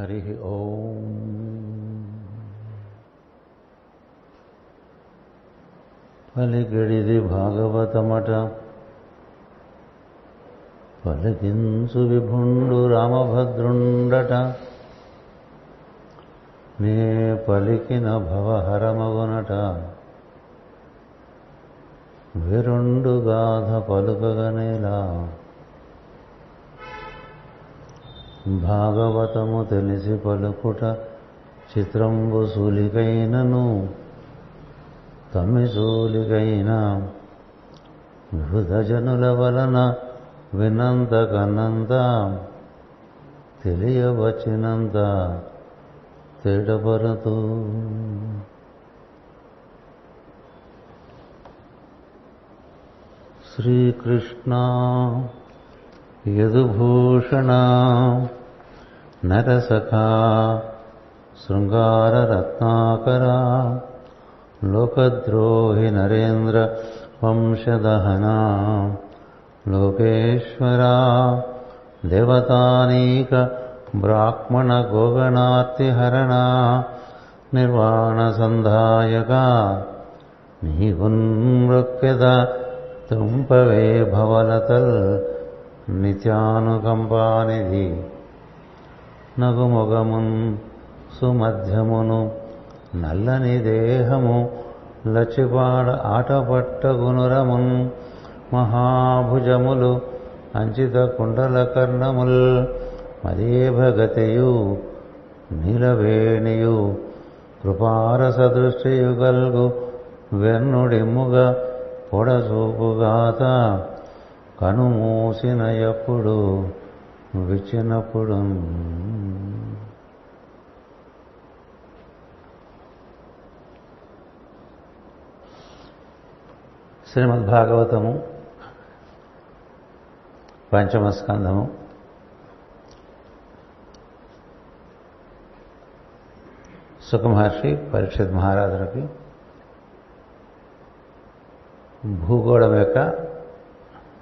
హరి ఓం. పలికిడిది భాగవతమట. పలికించు విభుండు రామభద్రుండట. నే పలికిన భవహరమగునట. విరుండు గాథ పలుకగనేలా. భాగవతము తెలిసి పలుకుట చిత్రంబు సూలికైనను తమ్మి సూలికైన హృదజనుల వలన వినంత కన్నంత తెలియవచ్చినంత తేటపరతూ శ్రీకృష్ణ యదుభూషణ నరసఖా శృంగారరత్నాకరా లోకద్రోహి నరేంద్ర వంశదహనా లోకేశ్వరా దేవతానీక బ్రాహ్మణ గోగణార్తిహరణ నిర్వాణ సంధాయక నీవున్మృక్యద తుంపవే భవలతల్ నిత్యానుకంపానిధి. నగుముగమున్ సుమధ్యమును నల్లని దేహము లచిపాడ ఆటపట్టగునురమున్ మహాభుజములు అంచిత కుండల కర్ణముల్ మదేభగతయు నీలవేణియు కృపారస దృష్టియుగల్గు వెన్నుడిమ్ముగ పొడసూపుగాత కనుమూసిన ఎప్పుడు విచ్చినప్పుడు శ్రీమద్భాగవతము పంచమస్కంధము సుఖమహర్షి పరీక్షిత్ మహారాజులకి భూగోళం యొక్క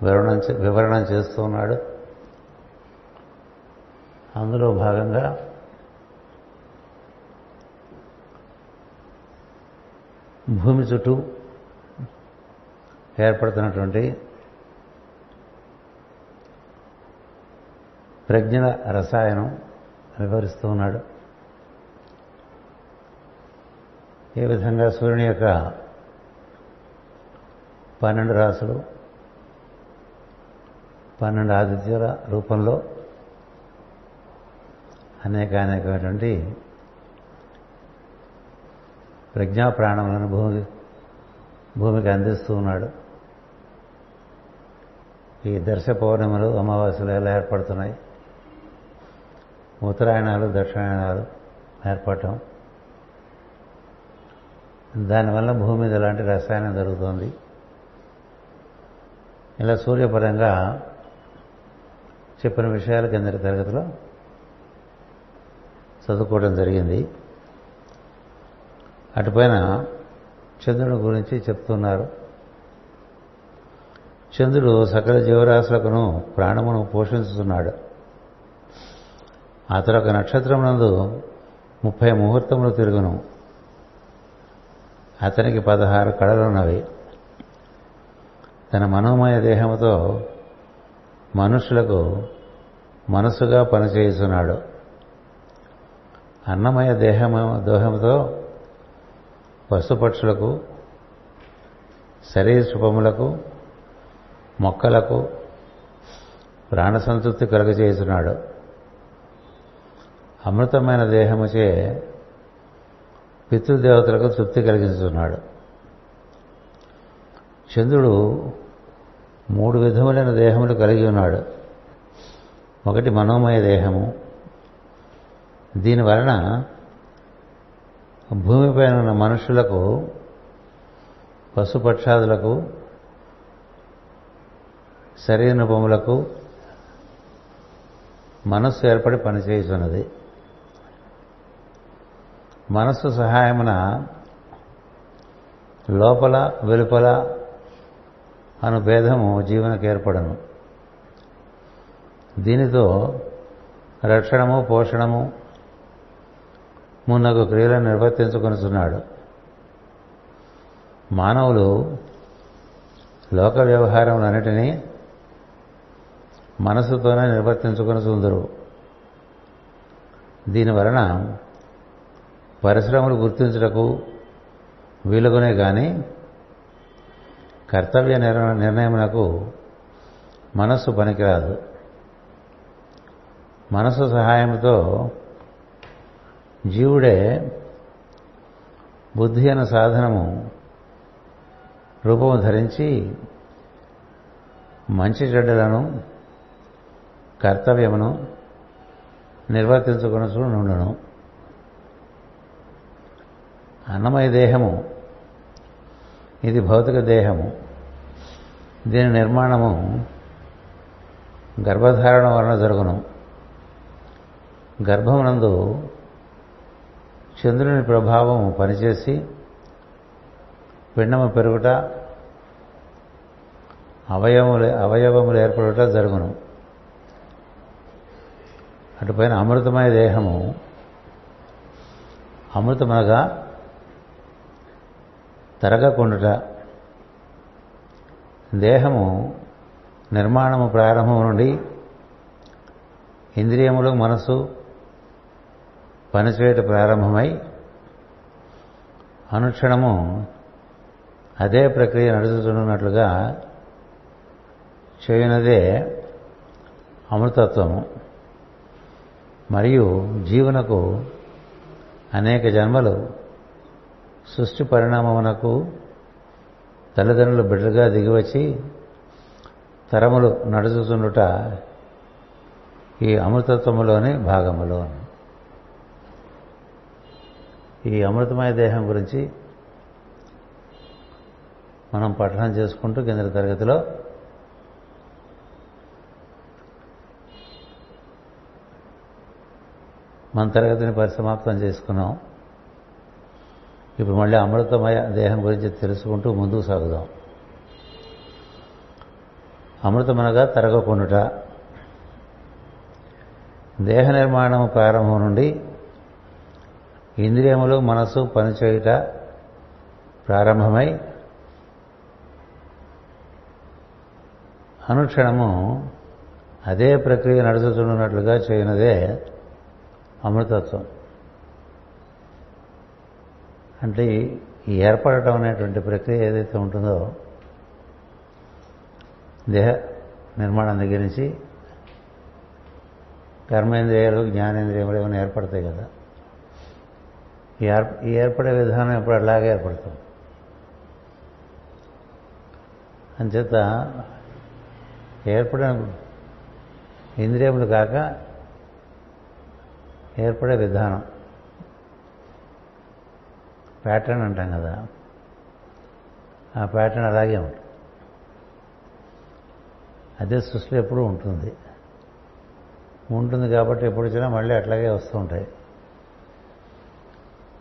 వివరణ వివరణ చేస్తూ ఉన్నాడు. అందులో భాగంగా భూమి చుట్టూ ఏర్పడుతున్నటువంటి ప్రజ్ఞల రసాయనం వివరిస్తూ ఉన్నాడు. ఏ విధంగా సూర్యుని యొక్క పన్నెండు రాసులు పన్నెండు ఆదిత్యుల రూపంలో అనేక అనేకమైనటువంటి ప్రజ్ఞా ప్రాణములను భూమి భూమికి అందిస్తూ ఉన్నాడు. ఈ దర్శ పౌర్ణములు అమావాస్యలు ఎలా ఏర్పడుతున్నాయి? ఉత్తరాయణాలు దక్షిణాయనాలు ఏర్పడటం. దానివల్ల భూమి మీద ఎలాంటి రసాయనం జరుగుతుంది? ఇలా సూర్యపరంగా చెప్పిన విషయాలు కిందటి తరగతిలో చదువుకోవడం జరిగింది. అటుపైన చంద్రుని గురించి చెప్తున్నారు. చంద్రుడు సకల జీవరాశులకును ప్రాణమును పోషించుతున్నాడు అతడు ఒక నక్షత్రం నందు ముప్పై ముహూర్తములు తిరుగును. అతనికి పదహారు కళలున్నవి. తన మనోమయ దేహంతో మనుషులకు మనసుగా పనిచేస్తున్నాడు అన్నమయ దేహము దోహంతో పశుపక్షులకు శరీర శుభములకు మొక్కలకు ప్రాణసంతృప్తి కలుగజేస్తున్నాడు అమృతమైన దేహముచే పితృదేవతలకు తృప్తి కలిగించుతున్నాడు చంద్రుడు మూడు విధములైన దేహములు కలిగి ఉన్నాడు. ఒకటి మనోమయ దేహము. దీని వలన భూమిపైన ఉన్న మనుషులకు పశుపక్షాదులకు శరీర బొమ్మలకు మనస్సు ఏర్పడి పనిచేయుచున్నది మనస్సు సహాయమున లోపల వెలుపల అను భేదము జీవనకు ఏర్పడను. దీనితో రక్షణము పోషణము మున్నగు క్రియలను నిర్వర్తించుకొనుచున్నాడు. మానవులు లోక వ్యవహారములన్నిటినీ మనసుతోనే నిర్వర్తించుకొని చూందరు దీనివలన పరిశ్రమలు గుర్తించుటకు వీలుగునే కానీ కర్తవ్య నిర్ణయమునకు మనస్సు పనికిరాదు. మనసు సహాయంతో జీవుడే బుద్ధి అన్న సాధనము రూపము ధరించి మంచి చెడ్డలను కర్తవ్యమును నిర్వర్తించుకునచు నుండును. అన్నమయ దేహము ఇది భౌతిక దేహము. దీని నిర్మాణము గర్భధారణ వలన జరుగును. గర్భమునందు చంద్రుని ప్రభావం పనిచేసి పిండము పెరుగుట అవయవములు అవయవములు ఏర్పడుట జరుగును. అటుపైన అమృతమయ దేహము. అమృతమనగా తరగకుండుట. దేహము నిర్మాణము ప్రారంభం నుండి ఇంద్రియములు మనసు పనిచేయట ప్రారంభమై అనుక్షణము అదే ప్రక్రియ నడుచుతున్నట్లుగా చేయనదే అమృతత్వము. మరియు జీవునకు అనేక జన్మలు సృష్టి పరిణామమునకు తల్లిదండ్రులు బిడ్డలుగా దిగివచ్చి తరములు నడుచుతుండుట ఈ అమృతత్వములోని భాగములో. ఈ అమృతమయ దేహం గురించి మనం పఠనం చేసుకుంటూ కింద తరగతిలో మన తరగతిని పరిసమాప్తం చేసుకున్నాం. ఇప్పుడు మళ్ళీ అమృతమయ దేహం గురించి తెలుసుకుంటూ ముందుకు సాగుదాం. అమృతమనగా తరగకుండుట. దేహ నిర్మాణం ప్రారంభం నుండి ఇంద్రియములు మనసు పనిచేయుట ప్రారంభమై అనుక్షణము అదే ప్రక్రియ నడుచుతున్నట్లుగా చేయనదే అమృతత్వం. అంటే ఈ ఏర్పడటం అనేటువంటి ప్రక్రియ ఏదైతే ఉంటుందో దేహ నిర్మాణం దగ్గర నుంచి కర్మేంద్రియాలు జ్ఞానేంద్రియాలు ఏమైనా ఏర్పడతాయి కదా. ఈ ఏర్ప ఈ ఏర్పడే విధానం ఎప్పుడు అలాగే ఏర్పడుతుంది. అంచేత ఏర్పడిన ఇంద్రియములు కాక ఏర్పడే విధానం. ప్యాటర్న్ అంటాం కదా. ఆ ప్యాటర్న్ అలాగే ఉంటుంది. అదే సృష్టిలో ఎప్పుడూ ఉంటుంది. ఉంటుంది కాబట్టి ఎప్పుడు వచ్చినా మళ్ళీ అట్లాగే వస్తూ ఉంటాయి.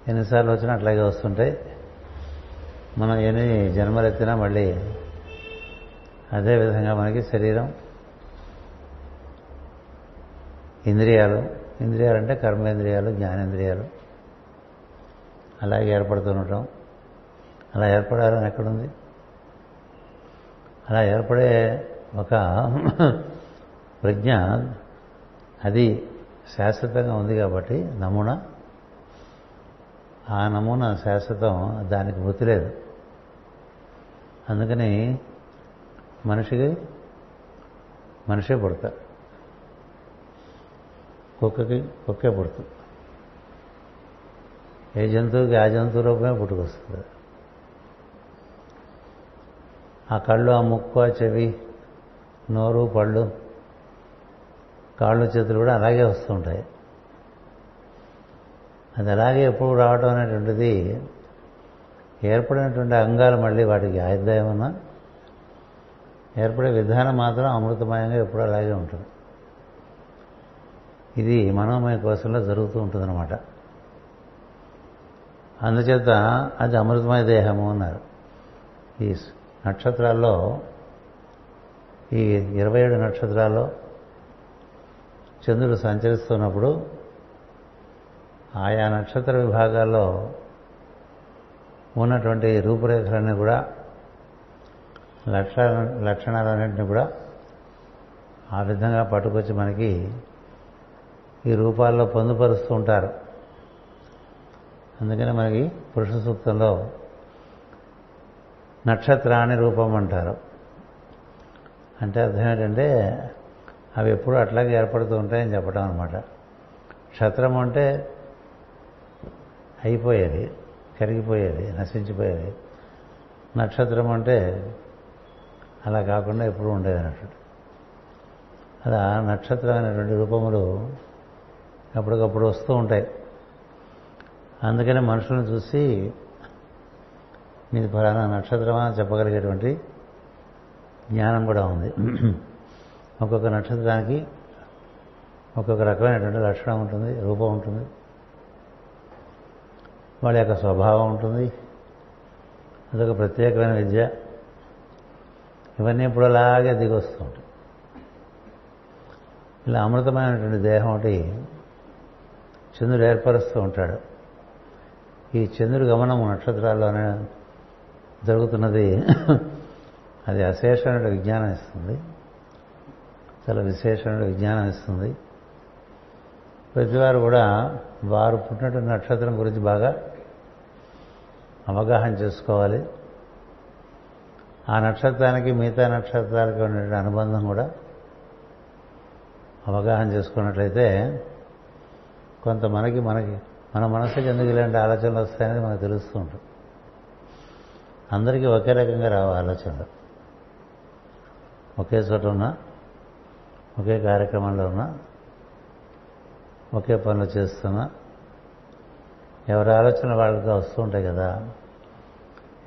ఎన్నిసార్లు వచ్చినా అట్లాగే వస్తుంటాయి మనం ఎన్ని జన్మలు ఎత్తినా మళ్ళీ అదే విధంగా మనకి శరీరం ఇంద్రియాలు ఇంద్రియాలు అంటే కర్మేంద్రియాలు జ్ఞానేంద్రియాలు. అలాగే ఏర్పడుతుండటం అలా ఏర్పడాలని ఎక్కడుంది? అలా ఏర్పడే ఒక ప్రజ్ఞ అది శాశ్వతంగా ఉంది కాబట్టి నమూనా. ఆ నమూనా శాశ్వతం దానికి మృతి లేదు. అందుకని మనిషికి మనిషే పుడతారు కుక్కకి కుక్కే పుడుతుంది ఏ జంతువుకి ఆ జంతువు రూపమే పుట్టుకొస్తుంది. ఆ కళ్ళు ఆ ముక్కు ఆ చెవి నోరు పళ్ళు కాళ్ళు చేతులు కూడా అలాగే వస్తుంటాయి అది అలాగే ఎప్పుడు రావడం అనేటువంటిది ఏర్పడినటువంటి అంగాలు మళ్ళీ వాటికి ఆయుర్దాయమన్నా ఏర్పడే విధానం మాత్రం అమృతమయంగా ఎప్పుడు అలాగే ఉంటుంది. ఇది మనోమయ కోశంలో జరుగుతూ ఉంటుందన్నమాట. అందుచేత అది అమృతమయ దేహము అన్నారు. ఈ నక్షత్రాల్లో ఈ ఇరవై ఏడు నక్షత్రాల్లో చంద్రుడు సంచరిస్తున్నప్పుడు ఆయా నక్షత్ర విభాగాల్లో ఉన్నటువంటి రూపురేఖలన్నీ కూడా లక్ష లక్షణాలన్నింటినీ కూడా ఆ విధంగా పట్టుకొచ్చి మనకి ఈ రూపాల్లో పొందుపరుస్తూ ఉంటారు. అందుకని మనకి పురుష సూక్తంలో నక్షత్రాన్ని రూపం అంటారు. అంటే అర్థం ఏంటంటే అవి ఎప్పుడూ అట్లాగే ఏర్పడుతూ ఉంటాయని చెప్పడం అనమాట క్షత్రం అంటే అయిపోయేది కరిగిపోయేది నశించిపోయేది. నక్షత్రం అంటే అలా కాకుండా ఎప్పుడూ ఉండేది అన్నట్టు. అలా నక్షత్రం అనేటువంటి రూపములు అప్పటికప్పుడు వస్తూ ఉంటాయి. అందుకనే మనుషులను చూసి మీది ఫలానా నక్షత్రమా? చెప్పగలిగేటువంటి జ్ఞానం కూడా ఉంది. ఒక్కొక్క నక్షత్రానికి ఒక్కొక్క రకమైనటువంటి లక్షణం ఉంటుంది రూపం ఉంటుంది. వాళ్ళ యొక్క స్వభావం ఉంటుంది. అదొక ప్రత్యేకమైన విద్య. ఇవన్నీ ఇప్పుడు అలాగే దిగొస్తూ ఉంటాయి. ఇలా అమృతమైనటువంటి దేహం ఒకటి చంద్రుడు ఏర్పరుస్తూ ఉంటాడు. ఈ చంద్రుడు గమనం నక్షత్రాల్లోనే జరుగుతున్నది. అది అశేషమైన విజ్ఞానం ఇస్తుంది. చాలా విశేషమైన విజ్ఞానం ఇస్తుంది. ప్రతివారు కూడా వారు పుట్టినటువంటి నక్షత్రం గురించి బాగా అవగాహన చేసుకోవాలి. ఆ నక్షత్రానికి మిగతా నక్షత్రాలకి ఉన్నటువంటి అనుబంధం కూడా అవగాహన చేసుకున్నట్లయితే కొంత మనకి మనకి మన మనసుకి ఎందుకు ఇలాంటి ఆలోచనలు వస్తాయనేది మనకు తెలుస్తూ ఉంటుంది. అందరికీ ఒకే రకంగా రావు ఆలోచనలు. ఒకే చోట ఉన్నా ఒకే కార్యక్రమంలో ఉన్నా ఒకే పనులు చేస్తున్నా ఎవరి ఆలోచన వాళ్ళకి వస్తూ ఉంటాయి కదా.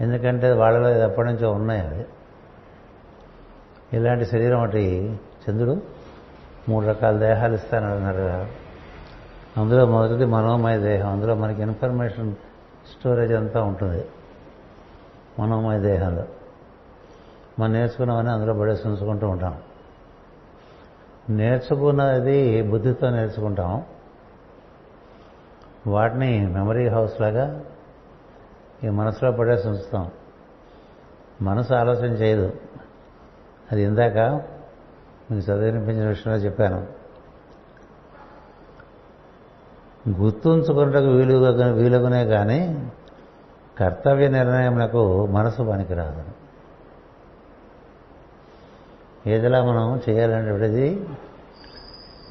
ఎందుకంటే వాళ్ళలో ఎప్పటి నుంచో ఉన్నాయి అవి. ఇలాంటి శరీరం ఒకటి చంద్రుడు మూడు రకాల దేహాలు ఇస్తానన్నారు అందులో మొదటిది మనోమయ దేహం. అందులో మనకి ఇన్ఫర్మేషన్ స్టోరేజ్ అంతా ఉంటుంది. మనోమయ దేహంలో. మనం నేర్చుకున్నామని అందులో పడేసి ఉంచుకుంటూ ఉంటాం. నేర్చుకున్నది బుద్ధితో నేర్చుకుంటాం. వాటిని మెమరీ హౌస్ లాగా ఈ మనసులో పడేసి ఉంచుతాం. మనసు ఆలోచన చేయదు. అది ఇందాక మీకు చదివినిపించిన విషయంలో చెప్పాను. గుర్తుంచుకున్నటకు వీలుగా వీలుగునే కానీ కర్తవ్య నిర్ణయములకు మనసు పనికిరాదు. ఏదిలా మనం చేయాలనేటువంటిది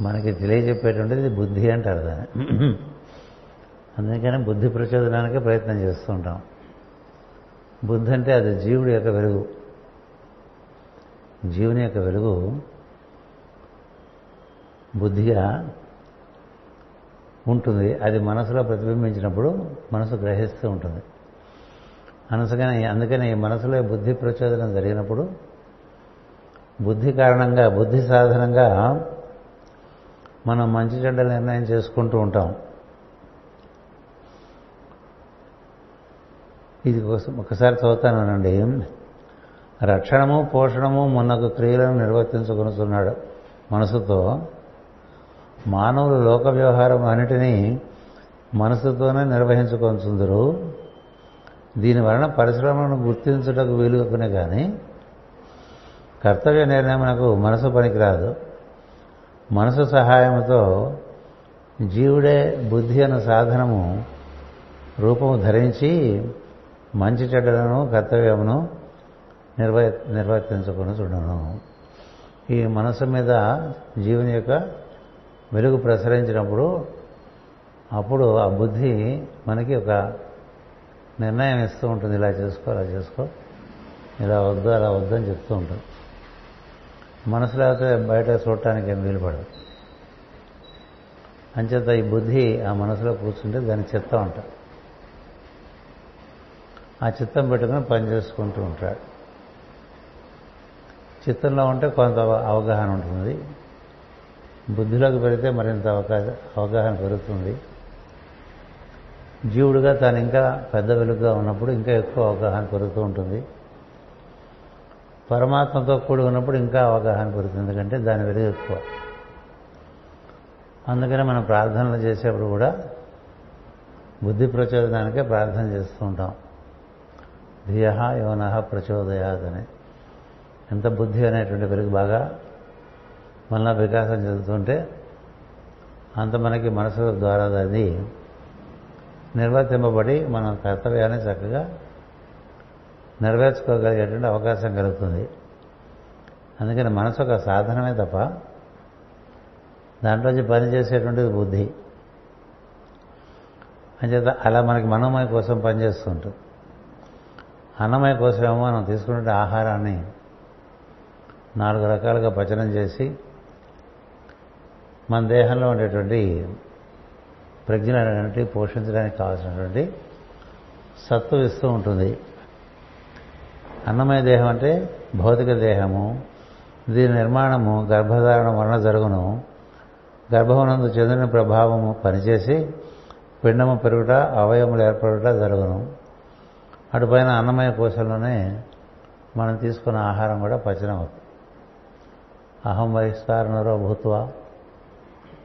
మనకి తెలియజెప్పేటువంటిది బుద్ధి అంటారు దాన్ని. అందుకని బుద్ధి ప్రచోదనానికి ప్రయత్నం చేస్తూ ఉంటాం. బుద్ధి అంటే అది జీవుడి యొక్క వెలుగు. జీవుని యొక్క వెలుగు బుద్ధిగా ఉంటుంది. అది మనసులో ప్రతిబింబించినప్పుడు మనసు గ్రహిస్తూ ఉంటుంది. మనసుగానే అందుకని మనసులో బుద్ధి ప్రచోదనం జరిగినప్పుడు బుద్ధి కారణంగా బుద్ధి సాధనంగా మనం మంచి చెడ్డ నిర్ణయం చేసుకుంటూ ఉంటాం. ఇది ఒకసారి చదువుతానండి రక్షణము పోషణము మున్నకు క్రియలను నిర్వర్తించుకొనుతున్నాడు మనసుతో. మానవులు లోక వ్యవహారం అన్నిటినీ మనసుతోనే నిర్వహించుకొంచుందరు. దీని వలన పరిశ్రమలను గుర్తించుటకు వీలుకునే కానీ కర్తవ్య నిర్ణయమునకు మనసు పనికిరాదు. మనసు సహాయంతో జీవుడే బుద్ధి అన్న సాధనము రూపము ధరించి మంచి చెడ్డలను కర్తవ్యమును నిర్వ నిర్వర్తించుకుని చూడను. ఈ మనసు మీద జీవుని యొక్క వెలుగు ప్రసరించినప్పుడు అప్పుడు ఆ బుద్ధి మనకి ఒక నిర్ణయం ఇస్తూ ఉంటుంది. ఇలా చేసుకో అలా చేసుకో. ఇలా వద్దు అలా వద్దు అని చెప్తూ ఉంటుంది. మనసులో అయితే బయట చూడటానికి ఏం వీలుపడదు అంచేత ఈ బుద్ధి ఆ మనసులో కూర్చుంటే దాని చిత్తం అంట. ఆ చిత్తం పెట్టుకుని పని చేసుకుంటూ ఉంటాడు. చిత్తంలో ఉంటే కొంత అవగాహన ఉంటుంది. బుద్ధిలోకి పెడితే మరింత అవకాశం అవగాహన పెరుగుతుంది. జీవుడుగా తాను ఇంకా పెద్ద వెలుగుగా ఉన్నప్పుడు ఇంకా ఎక్కువ అవగాహన పెరుగుతూ ఉంటుంది. పరమాత్మతో కూడి ఉన్నప్పుడు ఇంకా అవగాహన పెరుగుతుంది. ఎందుకంటే దాని వెలుగు ఎక్కువ. అందుకనే మనం ప్రార్థనలు చేసేప్పుడు కూడా బుద్ధి ప్రచోదనానికే ప్రార్థన చేస్తూ ఉంటాం. ధియ యోనహ ప్రచోదయాదని అని. ఎంత బుద్ధి అనేటువంటి పెరుగు బాగా మళ్ళా వికాసం చెందుతుంటే అంత మనకి మనసు ద్వారా అది నిర్వర్తింపబడి మన కర్తవ్యాన్ని చక్కగా నెరవేర్చుకోగలిగేటువంటి అవకాశం కలుగుతుంది. అందుకని మనసు ఒక సాధనమే తప్ప దాంట్లోంచి పనిచేసేటువంటిది బుద్ధి. అంచేత అలా మనకి మనోమయ కోసం పనిచేస్తూ అన్నమయ కోసమేమో మనం తీసుకునే ఆహారాన్ని నాలుగు రకాలుగా పచనం చేసి మన దేహంలో ఉండేటువంటి ప్రజ్ఞలనేటువంటి పోషించడానికి కావాల్సినటువంటి సత్తు ఇస్తూ ఉంటుంది. అన్నమయ దేహం అంటే భౌతిక దేహము. దీని నిర్మాణము గర్భధారణ వలన జరుగును. గర్భమునందు చెందిన ప్రభావము పనిచేసి పిండము పెరుగుట అవయములు ఏర్పడుట జరుగును. అటుపైన అన్నమయ కోశంలోనే మనం తీసుకున్న ఆహారం కూడా పచనం అవుతుంది అహం వైస్తారనరో భూత్వా.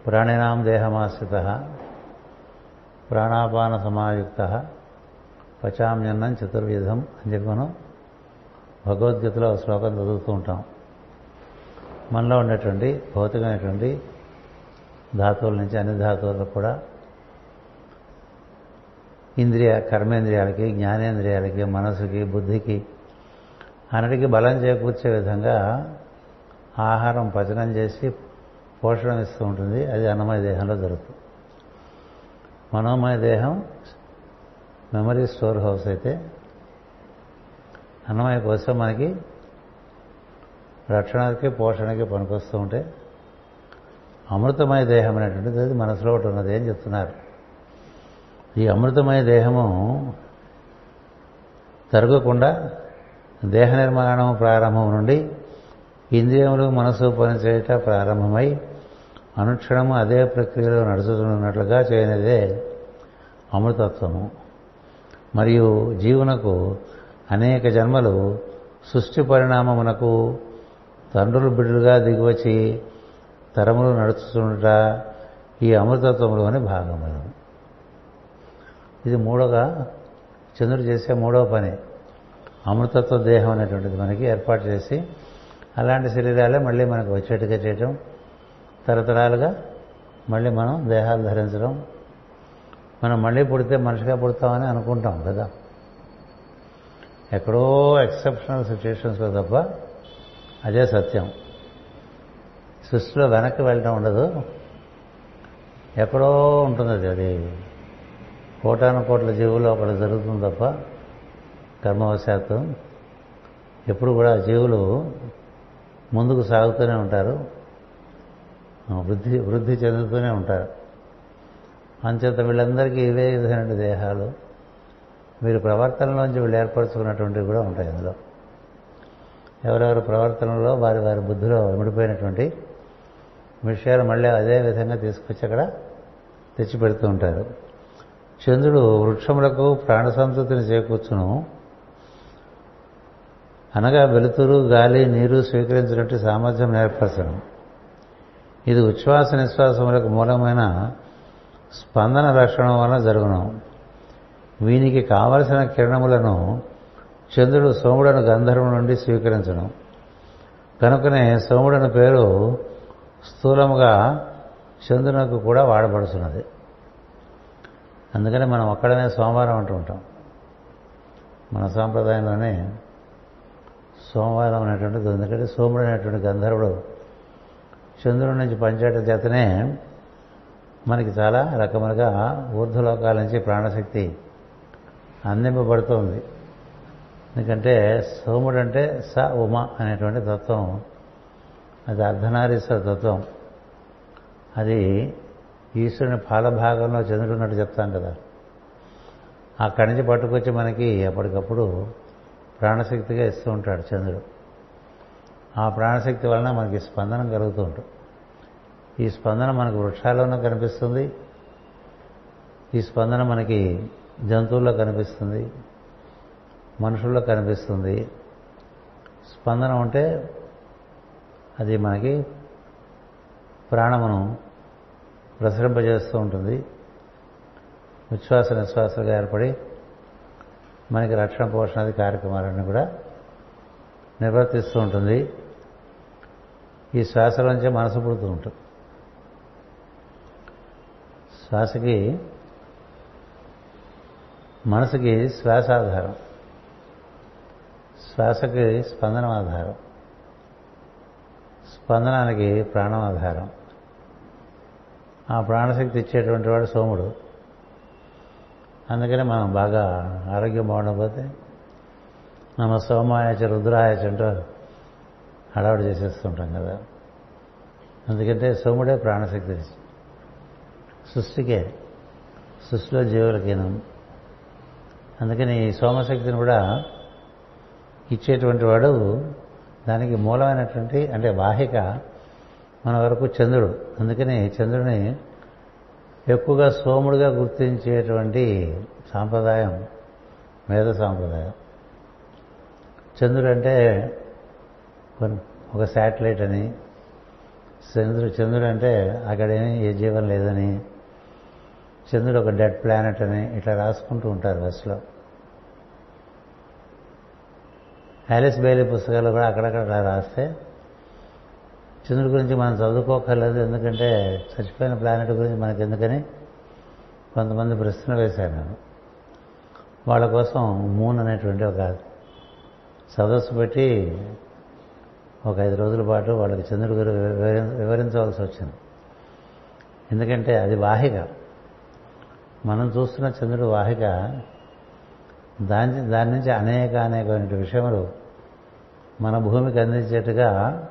ప్రాణినాం దేహమాశ్రిత ప్రాణాపాన సమాయుక్త పచామ్యన్నం చతుర్విధం అని చెప్పి మనం భగవద్గీతలో శ్లోకం చదువుతూ ఉంటాం. మనలో ఉండేటువంటి భౌతికమైనటువంటి ధాతువుల నుంచి అన్ని ధాతువులకు కూడా ఇంద్రియ కర్మేంద్రియాలకి జ్ఞానేంద్రియాలకి మనసుకి బుద్ధికి అన్నిటికీ బలం చేకూర్చే విధంగా ఆహారం పచనం చేసి పోషణ ఇస్తూ ఉంటుంది అది అన్నమయ దేహంలో జరుగుతుంది. మనోమయ దేహం మెమరీ స్టోర్ హౌస్ అయితే అన్నమయ కోసం మనకి రక్షణకి పోషణకి పనికొస్తూ ఉంటే అమృతమయ దేహం అనేటువంటిది అది మనసులో ఒకటి ఉన్నది అని చెప్తున్నారు. ఈ అమృతమయ దేహము తరగకుండా దేహ నిర్మాణం ప్రారంభం నుండి ఇంద్రియములు మనసు పనిచేయట ప్రారంభమై అనుక్షణము అదే ప్రక్రియలో నడుచుతున్నట్లుగా చేయనిదే అమృతత్వము. మరియు జీవునకు అనేక జన్మలు సృష్టి పరిణామమునకు తండ్రులు బిడ్డలుగా దిగివచ్చి తరములు నడుచుతుండట ఈ అమృతత్వంలోని భాగములు. ఇది మూడోగా చంద్రుడు చేసే మూడవ పని. అమృతత్వ దేహం అనేటువంటిది మనకి ఏర్పాటు చేసి అలాంటి శరీరాలే మళ్ళీ మనకు వచ్చేట్టుగా చేయటం. తరతరాలుగా మళ్ళీ మనం దేహాలు ధరించడం. మనం మళ్ళీ పుడితే మనిషిగా పుడతామని అనుకుంటాం కదా. ఎక్కడో ఎక్సెప్షనల్ సిచ్యుయేషన్స్లో తప్ప అదే సత్యం. సృష్టిలో వెనక్కి వెళ్ళడం ఉండదు. ఎక్కడో ఉంటుంది అది. అది కోటాను కోట్ల జీవులు అక్కడ జరుగుతుంది తప్ప కర్మవశాత్తు. ఎప్పుడు కూడా జీవులు ముందుకు సాగుతూనే ఉంటారు. వృద్ధి వృద్ధి చెందుతూనే ఉంటారు. అంచేత వీళ్ళందరికీ ఇవే విధమైన దేహాలు. వీరి ప్రవర్తనలోంచి వీళ్ళు ఏర్పరచుకున్నటువంటివి కూడా ఉంటాయి అందులో. ఎవరెవరి ప్రవర్తనలో వారి వారి బుద్ధిలో ఇమిడిపోయినటువంటి విషయాలు మళ్ళీ అదే విధంగా తీసుకొచ్చి అక్కడ తెచ్చిపెడుతూ ఉంటారు. చంద్రుడు వృక్షములకు ప్రాణ సంతతిని చేకూర్చును. అనగా వెలుతురు గాలి నీరు స్వీకరించినట్టు సామర్థ్యం ఏర్పరచడం. ఇది ఉచ్ఛ్వాస నిశ్వాసములకు మూలమైన స్పందన లక్షణం వలన జరుగును. వీనికి కావలసిన కిరణములను చంద్రుడు సోముడను గంధర్వం నుండి స్వీకరించడం కనుకనే సోముడని పేరు స్థూలముగా చంద్రునకు కూడా వాడబడుతున్నది అందుకని మనం ఒక్కడనే సోమవారం అంటూ ఉంటాం. మన సాంప్రదాయంలోనే సోమవారం అనేటువంటిది ఎందుకంటే సోముడు అనేటువంటి గంధర్వుడు చంద్రుడి నుంచి పనిచేయడం చేతనే మనకి చాలా రకములుగా ఊర్ధ్వలోకాల నుంచి ప్రాణశక్తి అందింపబడుతోంది. ఎందుకంటే సోముడు అంటే స ఉమ అనేటువంటి తత్వం. అది అర్ధనారీశ్వర తత్వం. అది ఈశ్వరుని పాలభాగంలో చంద్రుడున్నట్టు చెప్తాం కదా. అక్కడి నుంచి పట్టుకొచ్చి మనకి అప్పటికప్పుడు ప్రాణశక్తిగా ఇస్తూ ఉంటాడు చంద్రుడు. ఆ ప్రాణశక్తి వలన మనకి స్పందన కలుగుతూ ఉంటుంది. ఈ స్పందన మనకు వృక్షాల్లోనూ కనిపిస్తుంది. ఈ స్పందన మనకి జంతువుల్లో కనిపిస్తుంది. మనుషుల్లో కనిపిస్తుంది. స్పందన ఉంటే అది మనకి ప్రాణమును ప్రసరింపజేస్తూ ఉంటుంది. ఉచ్ఛ్వాస నిశ్వాసాలుగా ఏర్పడి మనకి రక్షణ పోషణాది కార్యక్రమాలన్నీ కూడా నిర్వర్తిస్తూ ఉంటుంది. ఈ శ్వాసలోంచే మనసు పుడుతూ ఉంటుంది. శ్వాసకి మనసుకి శ్వాస ఆధారం శ్వాసకి స్పందనం ఆధారం స్పందనానికి ప్రాణం ఆధారం ఆ ప్రాణశక్తి ఇచ్చేటువంటి వాడు సోముడు. అందుకనే మనం బాగా ఆరోగ్యం బాగుండకపోతే నమ సోమాయచ రుద్రాయచ అంటారు. హడావిడి చేసేస్తుంటాం కదా. అందుకంటే సోముడే ప్రాణశక్తి సృష్టికే సృష్టిలో జీవులకేను. అందుకని ఈ సోమశక్తిని కూడా ఇచ్చేటువంటి వాడు దానికి మూలమైనటువంటి అంటే వాహిక మన వరకు చంద్రుడు. అందుకని చంద్రుడిని ఎక్కువగా సోముడుగా గుర్తించేటువంటి సాంప్రదాయం వేద సాంప్రదాయం. చంద్రుడు అంటే ఒక శాటిలైట్ అని. చంద్రుడు చంద్రుడు అంటే అక్కడేమి ఏ జీవం లేదని. చంద్రుడు ఒక డెడ్ ప్లానెట్ అని ఇట్లా రాసుకుంటూ ఉంటారు బస్సులో. హ్యాలిస్ బెయిలీ పుస్తకాలు కూడా అక్కడక్కడ రాస్తే చంద్రుడి గురించి మనం చదువుకోకర్లేదు ఎందుకంటే చచ్చిపోయిన ప్లానెట్ గురించి మనకి ఎందుకని కొంతమంది ప్రశ్న వేశాను నేను వాళ్ళ కోసం మూన్ అనేటువంటి ఒక సదస్సు పెట్టి ఒక ఐదు రోజుల పాటు వాళ్ళకి చంద్రుడి గురు వివరించవలసి వచ్చింది. ఎందుకంటే అది వాహిక. మనం చూస్తున్న చంద్రుడు వాహిక దాని దాని నుంచి అనేక అనేకమైన విషయములు మన భూమికి అందించేట్టుగా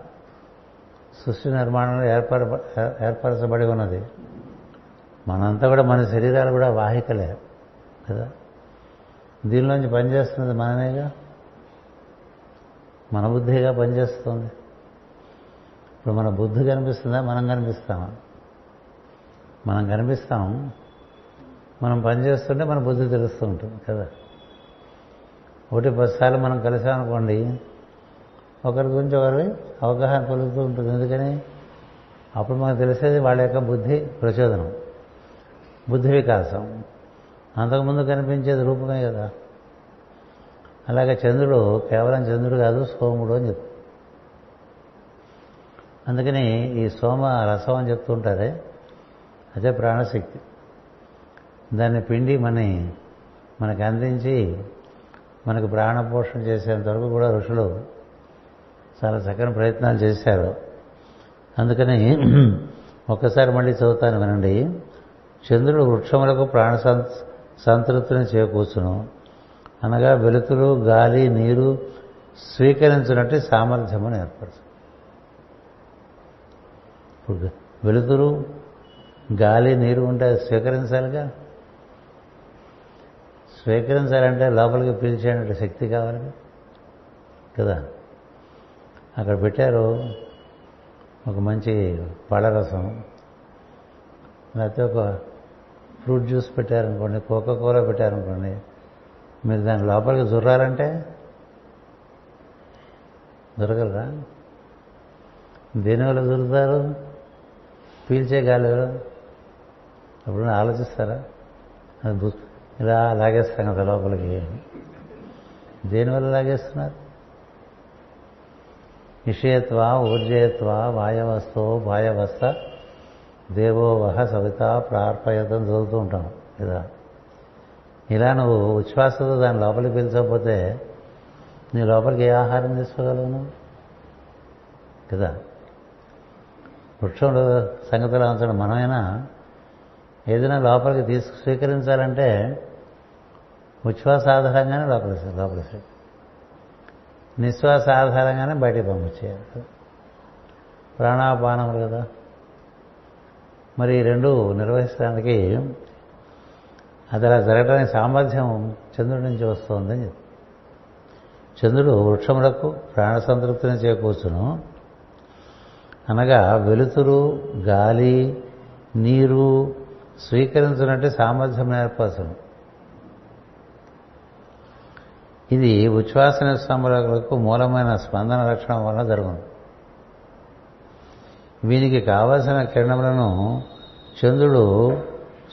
సృష్టి నిర్మాణంలో ఏర్పర ఏర్పరచబడి ఉన్నది. మనంతా కూడా మన శరీరాలు కూడా వాహికలే కదా? దీనిలోంచి పనిచేస్తున్నది మనమేగా? మన బుద్ధిగా పనిచేస్తుంది. ఇప్పుడు మన బుద్ధి కనిపిస్తుందా? మనం కనిపిస్తామా? మనం కనిపిస్తాం. మనం పనిచేస్తుంటే మన బుద్ధి తెలుస్తూ ఉంటుంది కదా. ఒకటి పదిసార్లు మనం కలిసామనుకోండి ఒకరి గురించి ఒకరి అవగాహన కలుగుతూ ఉంటుంది. ఎందుకని? అప్పుడు మనకు తెలిసేది వాళ్ళ యొక్క బుద్ధి ప్రచోదనం బుద్ధి వికాసం. అంతకుముందు కనిపించేది రూపమే కదా. అలాగే చంద్రుడు కేవలం చంద్రుడు కాదు సోముడు అని చెప్తారు. అందుకని ఈ సోమ రసం అని చెప్తుంటారే అదే ప్రాణశక్తి. దాన్ని పిండి మని మనకు అందించి మనకు ప్రాణపోషణ చేసేంత వరకు కూడా ఋషులు చాలా చక్కని ప్రయత్నాలు చేశారు. అందుకని ఒక్కసారి మళ్ళీ చదువుతాను వినండి. చంద్రుడు వృక్షములకు ప్రాణ సంతృప్తిని చేకూర్చును. అనగా వెలుతురు గాలి నీరు స్వీకరించినట్టు సామర్థ్యమును ఏర్పడుతుంది ఇప్పుడు వెలుతురు గాలి నీరు ఉంటే స్వీకరించాలిగా? స్వీకరించాలంటే లోపలికి పీల్చేటువంటి శక్తి కావాలి కదా? అక్కడ పెట్టారు ఒక మంచి పళ్ళరసం లేకపోతే ఒక ఫ్రూట్ జ్యూస్ పెట్టారనుకోండి కోకా కూర పెట్టారనుకోండి మీరు దాని లోపలికి జుర్రాలంటే? దొరకలరా దేనివల్ల దొరుకుతారు పీల్చే గాలి అప్పుడు ఆలోచిస్తారా? అది ఇలా లాగేస్తాం కదా లోపలికి. దేనివల్ల లాగేస్తున్నారు? విషయత్వ ఊర్జయత్వ వాయవస్తో వాయవస్థ దేవోవహ సవిత ప్రార్పయతం చదువుతూ ఉంటాం. కదా ఇలా నువ్వు ఉచ్ఛ్వాసతో దాని లోపలికి పిలిచకపోతే నీ లోపలికి ఏ ఆహారం తీసుకోగలవు కదా? వృక్షంలో సంగతిలో ఉంచడం మనమైనా ఏదైనా లోపలికి తీసుకు స్వీకరించాలంటే ఉచ్ఛ్వాస ఆధారంగానే లోపలి లోపలి నిశ్వాస ఆధారంగానే బయటికి పంపించేయాలి. ప్రాణాపానములు కదా? మరి ఈ రెండు నిర్వహించడానికి అది అలా జరగడానికి సామర్థ్యం చంద్రుడి నుంచి వస్తుందని చెప్పి చంద్రుడు వృక్షములకు ప్రాణ సంతృప్తిని చేకూర్చును. అనగా వెలుతురు గాలి నీరు స్వీకరించినట్టు సామర్థ్యం ఏర్పరచను. ఇది ఉచ్ఛ్వాస నిస్సంబలకు మూలమైన స్పందన లక్షణం వల్ల జరుగును. వీనికి కావలసిన కిరణములను చంద్రుడు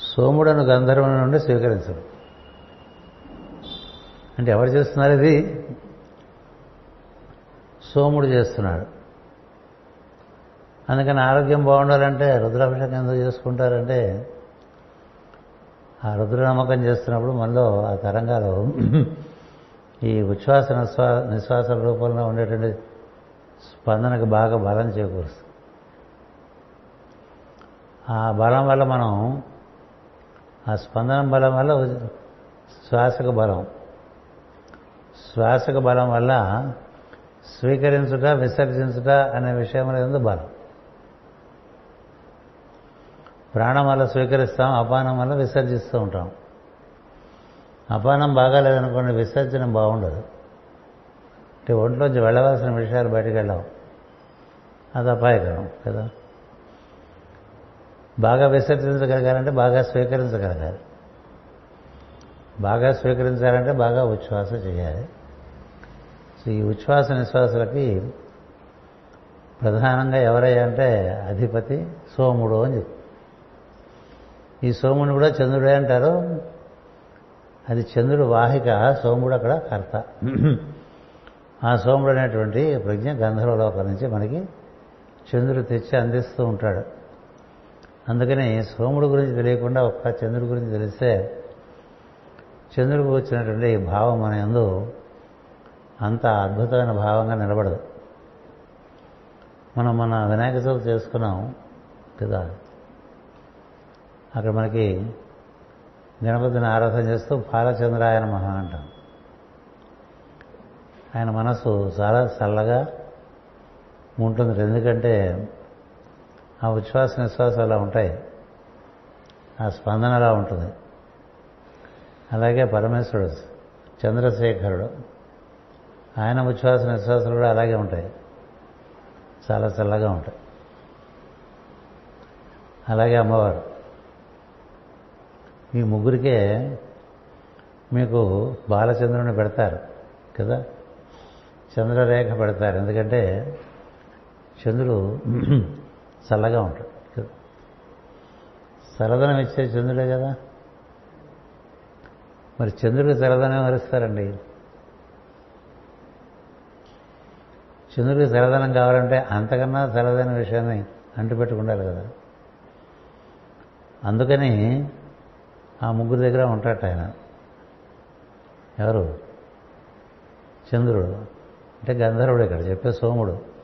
సోముడను గంధర్వుని నుండి స్వీకరించడు. అంటే ఎవరు చేస్తున్నారు ఇది? సోముడు చేస్తున్నాడు. అందుకని ఆరోగ్యం బాగుండాలంటే రుద్రాభిషేకం ఎందుకు చేసుకుంటారంటే ఆ రుద్ర నమ్మకం చేస్తున్నప్పుడు మనలో ఆ తరంగాలు ఈ ఉచ్ఛ్వాస నిశ్వా నిశ్వాస రూపంలో ఉండేటువంటి స్పందనకు బాగా బలం చేకూరుస్తుంది ఆ బలం వల్ల మనం ఆ స్పందన బలం వల్ల శ్వాసక బలం. శ్వాసక బలం వల్ల స్వీకరించుట విసర్జించుట అనే విషయంలో ఎందు బలం. ప్రాణం వల్ల స్వీకరిస్తాం అపానం వల్ల విసర్జిస్తూ ఉంటాం. అపానం బాగాలేదనుకోండి విసర్జనం బాగుండదు. అంటే ఒంట్లోంచి వెళ్ళవలసిన విషయాలు బయటకు వెళ్ళాం అది అపాయకరం కదా? బాగా విసర్జించగలగాలంటే బాగా స్వీకరించగలగాలి. బాగా స్వీకరించాలంటే బాగా ఉచ్ఛ్వాస చేయాలి. సో ఈ ఉచ్ఛ్వాస నిశ్వాసలకి ప్రధానంగా ఎవరయ్యా అంటే అధిపతి సోముడు అని చెప్పి. ఈ సోముని కూడా చంద్రుడే అంటారు. అది చంద్రుడు వాహిక సోముడు అక్కడ కర్త. ఆ సోముడు అనేటువంటి ప్రజ్ఞ గంధర్వలోకం నుంచి మనకి చంద్రుడు తెచ్చి అందిస్తూ ఉంటాడు. అందుకని సోముడు గురించి తెలియకుండా ఒక్క చంద్రుడి గురించి తెలిస్తే చంద్రుడికి వచ్చినటువంటి భావం మన ఎందు అంత అద్భుతమైన భావంగా నిలబడదు. మనం మన వినాయక చవితి చేసుకున్నాం కదా. అక్కడ మనకి గణపతిని ఆరాధన చేస్తూ బాలచంద్రాయన మహా అంటాం. ఆయన మనసు చాలా చల్లగా ఉంటుంది. ఎందుకంటే ఆ ఉచ్ఛ్వాస నిశ్వాసం అలా ఉంటాయి. ఆ స్పందన అలా ఉంటుంది. అలాగే పరమేశ్వరుడు చంద్రశేఖరుడు ఆయన ఉచ్ఛ్వాస నిశ్వాసాలు కూడా అలాగే ఉంటాయి. చాలా చల్లగా ఉంటాయి. అలాగే అమ్మవారు. ఈ ముగ్గురికే మీకు బాలచంద్రుని పెడతారు కదా? చంద్రరేఖ పెడతారు. ఎందుకంటే చంద్రుడు చల్లగా ఉంటాడు కదా చల్లదనం ఇచ్చే చంద్రుడే కదా? మరి చంద్రుడికి చల్లదనం వరిస్తారండి చంద్రుడికి చల్లదనం కావాలంటే అంతకన్నా చల్లదైన విషయాన్ని అంటుపెట్టుకుండాలి కదా. అందుకని ఆ ముగ్గురు దగ్గర ఉంటాట ఆయన. ఎవరు? చంద్రుడు. అంటే గంధర్వుడు ఇక్కడ చెప్పే సోముడు.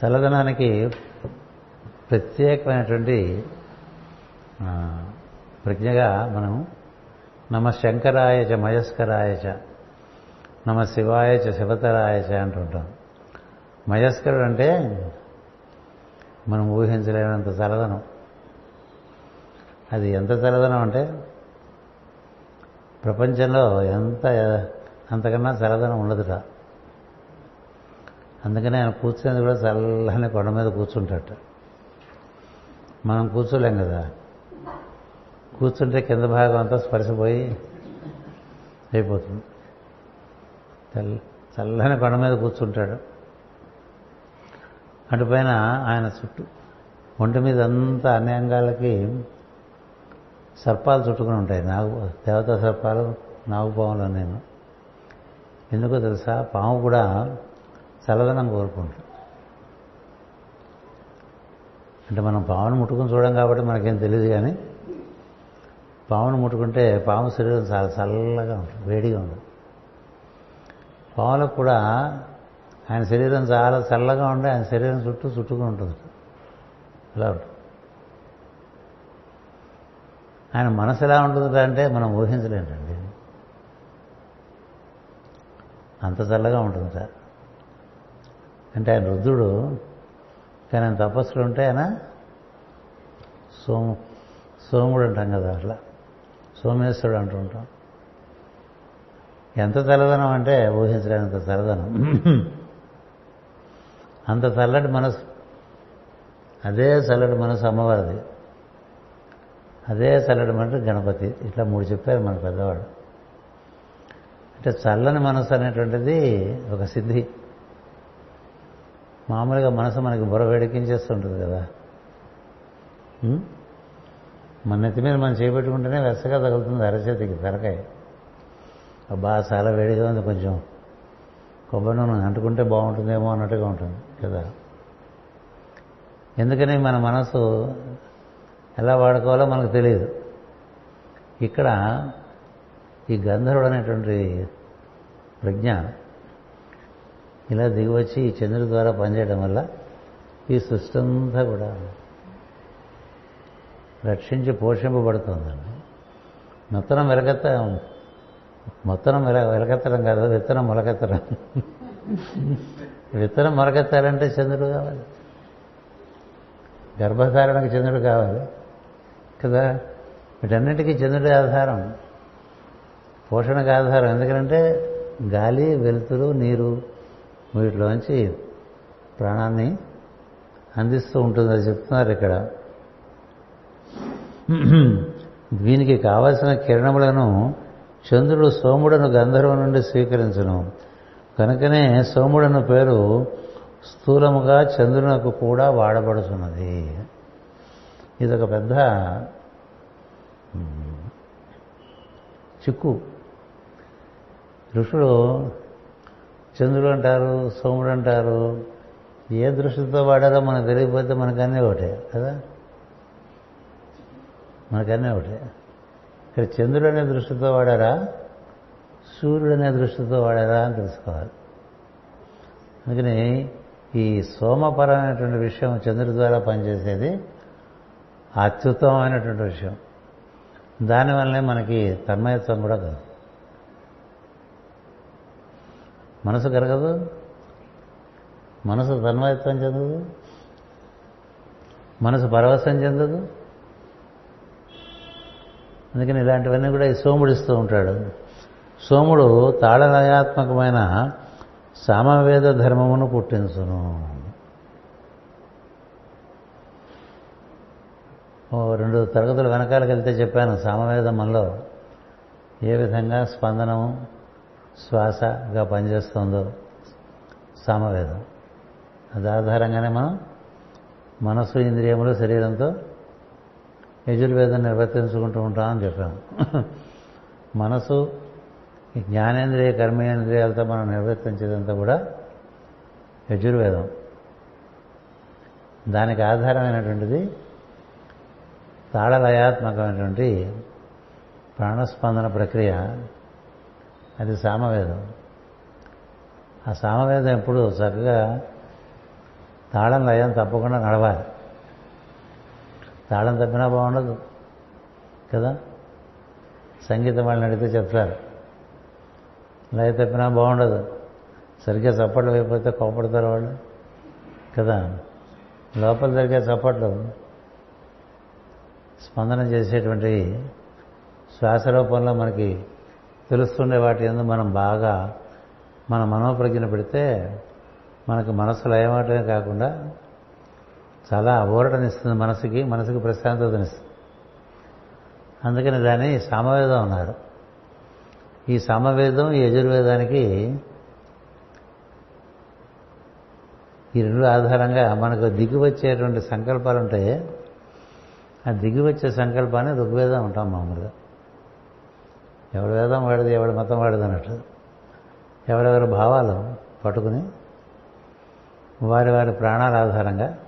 చల్లదనానికి ప్రత్యేకమైనటువంటి ప్రజ్ఞగా మనం నమ శంకరాయచ మయస్కరాయచ నమ శివాయచ శివతరాయచ అంటుంటాం. మయస్కరుడు అంటే మనం ఊహించలేనంత చల్లదనం. అది ఎంత చలదనం అంటే ప్రపంచంలో ఎంత అంతకన్నా చల్లదనం ఉండదుట. అందుకని ఆయన కూర్చునేది కూడా చల్లని కొండ మీద కూర్చుంటాట మనం కూర్చోలేం కదా. కూర్చుంటే కింద భాగం అంతా స్పర్శపోయి అయిపోతుంది. చల్ల చల్లని కొండ మీద కూర్చుంటాడు. అటుపైన ఆయన చుట్టూ ఒంటి మీద అంతా అన్ని అంగాలకి సర్పాలు చుట్టుకుని ఉంటాయి. నాగు దేవతా సర్పాలు నాగుపాములు నేను ఎందుకో తెలుసా? పాము కూడా చల్లదనం కోరుకుంటాం. అంటే మనం పామును ముట్టుకుని చూడం కాబట్టి మనకేం తెలియదు కానీ పామును ముట్టుకుంటే పాము శరీరం చాలా చల్లగా ఉంటుంది వేడిగా ఉంటుంది. పాములకు కూడా ఆయన శరీరం చాలా చల్లగా ఉండి ఆయన శరీరం చుట్టూ చుట్టుకుని ఉంటుంది. ఇలా ఉంటుంది? ఆయన మనసు ఎలా ఉంటుంది అంటే మనం ఊహించలేంటండి అంత చల్లగా ఉంటుందట అంటే ఆయన రుద్రుడు కానీ ఆయన తపస్సులు ఉంటే ఆయన సోము సోముడు అంటాం కదా అట్లా. సోమేశ్వరుడు అంటుంటాం ఎంత చల్లదనం అంటే ఊహించలేనంత చల్లదనం అంత చల్లటి మనసు. అదే చల్లటి మనసు అమ్మవారిది. అదే చల్లటి మనసు గణపతి. ఇట్లా మూడు చెప్పారు మన పెద్దవాడు అంటే చల్లని మనసు అనేటువంటిది ఒక సిద్ధి. మామూలుగా మనసు మనకి బుర్ర వేడికించేస్తుంటుంది కదా. మన నెత్తి మీద మనం చేపెట్టుకుంటేనే వెచ్చగా తగులుతుంది అరచేతికి తలకాయ. అబ్బా చాలా వేడిగా ఉంది కొంచెం. కొబ్బరి నూనె అంటుకుంటే బాగుంటుందేమో అన్నట్టుగా ఉంటుంది కదా. ఎందుకని మన మనసు ఎలా వాడుకోవాలో మనకు తెలియదు. ఇక్కడ ఈ గంధర్వుడు అనేటువంటి ప్రజ్ఞ ఇలా దిగివచ్చి ఈ చంద్రుడి ద్వారా పనిచేయడం వల్ల ఈ సృష్టి అంతా కూడా రక్షించి పోషింపబడుతుందండి. మొత్తం వెలకెత్త మొత్తం వెల వెలకెత్తడం కాదు విత్తనం మొలకెత్తడం. విత్తనం మొలకెత్తాలంటే చంద్రుడు కావాలి. గర్భధారణకు చంద్రుడు కావాలి. కదా? వీటన్నిటికీ చంద్రుడి ఆధారం. పోషణకు ఆధారం. ఎందుకంటే గాలి వెలుతురు నీరు వీటిలోంచి ప్రాణాన్ని అందిస్తూ ఉంటుంది చెప్తున్నారు ఇక్కడ. దీనికి కావలసిన కిరణములను చంద్రుడు సోముడను గంధర్వం నుండి స్వీకరించను. కనుకనే సోముడను పేరు స్థూలముగా చంద్రునకు కూడా వాడబడుతున్నది ఇదొక పెద్ద చిక్కు. ఋషులు చంద్రుడు అంటారు సోముడు అంటారు ఏ దృష్టితో వాడారో మనకు తెలియకపోతే మనకన్నీ ఒకటే కదా? మనకన్నీ ఒకటే. ఇక్కడ చంద్రుడు అనే దృష్టితో వాడారా? సూర్యుడు అనే దృష్టితో వాడారా అని తెలుసుకోవాలి. అందుకని ఈ సోమపరమైనటువంటి విషయం చంద్రుడి ద్వారా పనిచేసేది అత్యుత్తమైనటువంటి విషయం. దానివల్లనే మనకి తన్మయత్వం కూడా కలుగుతుంది. మనసు కరగదు. మనసు తన్మయత్వం చెందదు. మనసు పరవశం చెందదు. అందుకని ఇలాంటివన్నీ కూడా ఈ సోముడు ఇస్తూ ఉంటాడు. సోముడు తాళలయాత్మకమైన సామవేద ధర్మమును పుట్టించును. ఓ రెండు తరగతులు వెనకాలకి వెళ్తే చెప్పాను సామవేదం మనలో. ఏ విధంగా స్పందనము? శ్వాసగా పనిచేస్తుందో సామవేదం. అది ఆధారంగానే మనం మనస్సు ఇంద్రియములు శరీరంతో యజుర్వేదం నిర్వర్తించుకుంటూ ఉంటామని చెప్పాము. మనసు ఈ జ్ఞానేంద్రియ కర్మేంద్రియాలతో మనం నిర్వర్తించేదంతా కూడా యజుర్వేదం. దానికి ఆధారమైనటువంటిది తాళలయాత్మకమైనటువంటి ప్రాణస్పందన ప్రక్రియ. అది సామవేదం. ఆ సామవేదం ఎప్పుడు చక్కగా తాళం లయం తప్పకుండా నడవాలి. తాళం తప్పినా బాగుండదు కదా? సంగీతం వాళ్ళని అడిగితే చెప్తారు. లయ తప్పినా బాగుండదు. సరిగ్గా చప్పట్లు అయిపోతే కోపడతారు వాళ్ళు కదా? లోపల జరిగే చప్పట్లు స్పందన చేసేటువంటి శ్వాస రూపంలో మనకి తెలుస్తుండే వాటి ఎందు మనం బాగా మన మనోప్రజ్ఞ పెడితే మనకు మనసు లయమాటమే కాకుండా చాలా ఊరటనిస్తుంది మనసుకి మనసుకి ప్రశాంతతనిస్తుంది. అందుకని దాన్ని సామవేదం అన్నారు. ఈ సామవేదం ఈ యజుర్వేదానికి ఈ రెండు ఆధారంగా మనకు దిగి వచ్చేటువంటి సంకల్పాలు ఉంటాయి ఆ దిగి వచ్చే సంకల్పాన్ని ఋగ్వేదం ఉంటాం మామూలుగా. ఎవరి వేదం వాడిది ఎవడు మతం వాడిది అన్నట్టు. ఎవరెవరి భావాలు పట్టుకుని వారి వారి ప్రాణాల ఆధారంగా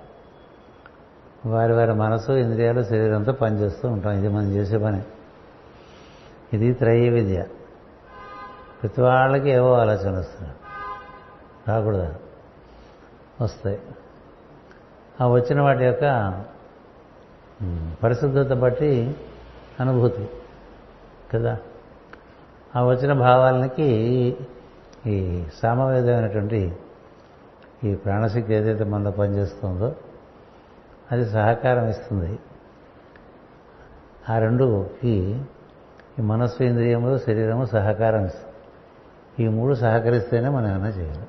వారి వారి మనసు ఇంద్రియాలు శరీరంతో పనిచేస్తూ ఉంటాం. ఇది మనం చేసే పని. ఇది త్రయ విద్య. ప్రతి వాళ్ళకి ఏవో ఆలోచనలు వస్తున్నాయి. రాకూడదు. వస్తాయి. ఆ వచ్చిన వాటి యొక్క పరిశుద్ధత బట్టి అనుభూతి. కదా? ఆ వచ్చిన భావాలకి ఈ సామవేదమైనటువంటి ఈ ప్రాణశక్తి ఏదైతే మనలో పనిచేస్తుందో అది సహకారం ఇస్తుంది. ఆ రెండుకి ఈ మనస్సు ఇంద్రియములు శరీరము సహకారం ఇస్తుంది. ఈ మూడు సహకరిస్తేనే మనం ఏమైనా చేయాలి.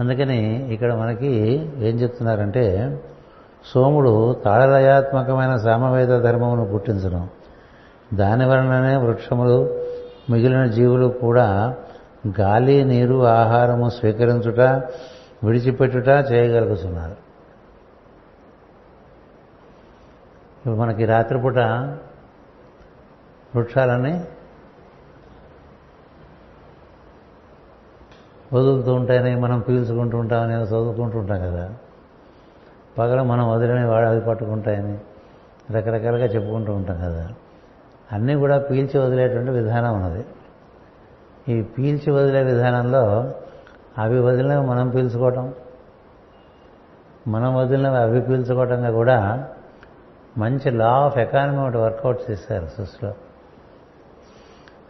అందుకని ఇక్కడ మనకి ఏం చెప్తున్నారంటే సోముడు తాళలయాత్మకమైన సామవేద ధర్మమును పుట్టించడం. దాని వలననే వృక్షములు మిగిలిన జీవులు కూడా గాలి నీరు ఆహారము స్వీకరించుట విడిచిపెట్టుట చేయగలుగుతున్నారు ఇప్పుడు మనకి రాత్రిపూట వృక్షాలన్నీ వదులుతూ ఉంటాయని మనం పీల్చుకుంటూ ఉంటామని చదువుకుంటూ ఉంటాం కదా. పగల మనం వదిలిన వాడు అవి పట్టుకుంటాయని రకరకాలుగా చెప్పుకుంటూ ఉంటాం కదా. అన్నీ కూడా పీల్చి వదిలేటువంటి విధానం ఉన్నది. ఈ పీల్చి వదిలే విధానంలో అవి వదిలినవి మనం పీల్చుకోవటం మనం వదిలినవి అవి పీల్చుకోవటంగా కూడా మంచి లా ఆఫ్ ఎకానమీ ఒకటి వర్కౌట్ చేశారు సృష్టిలో.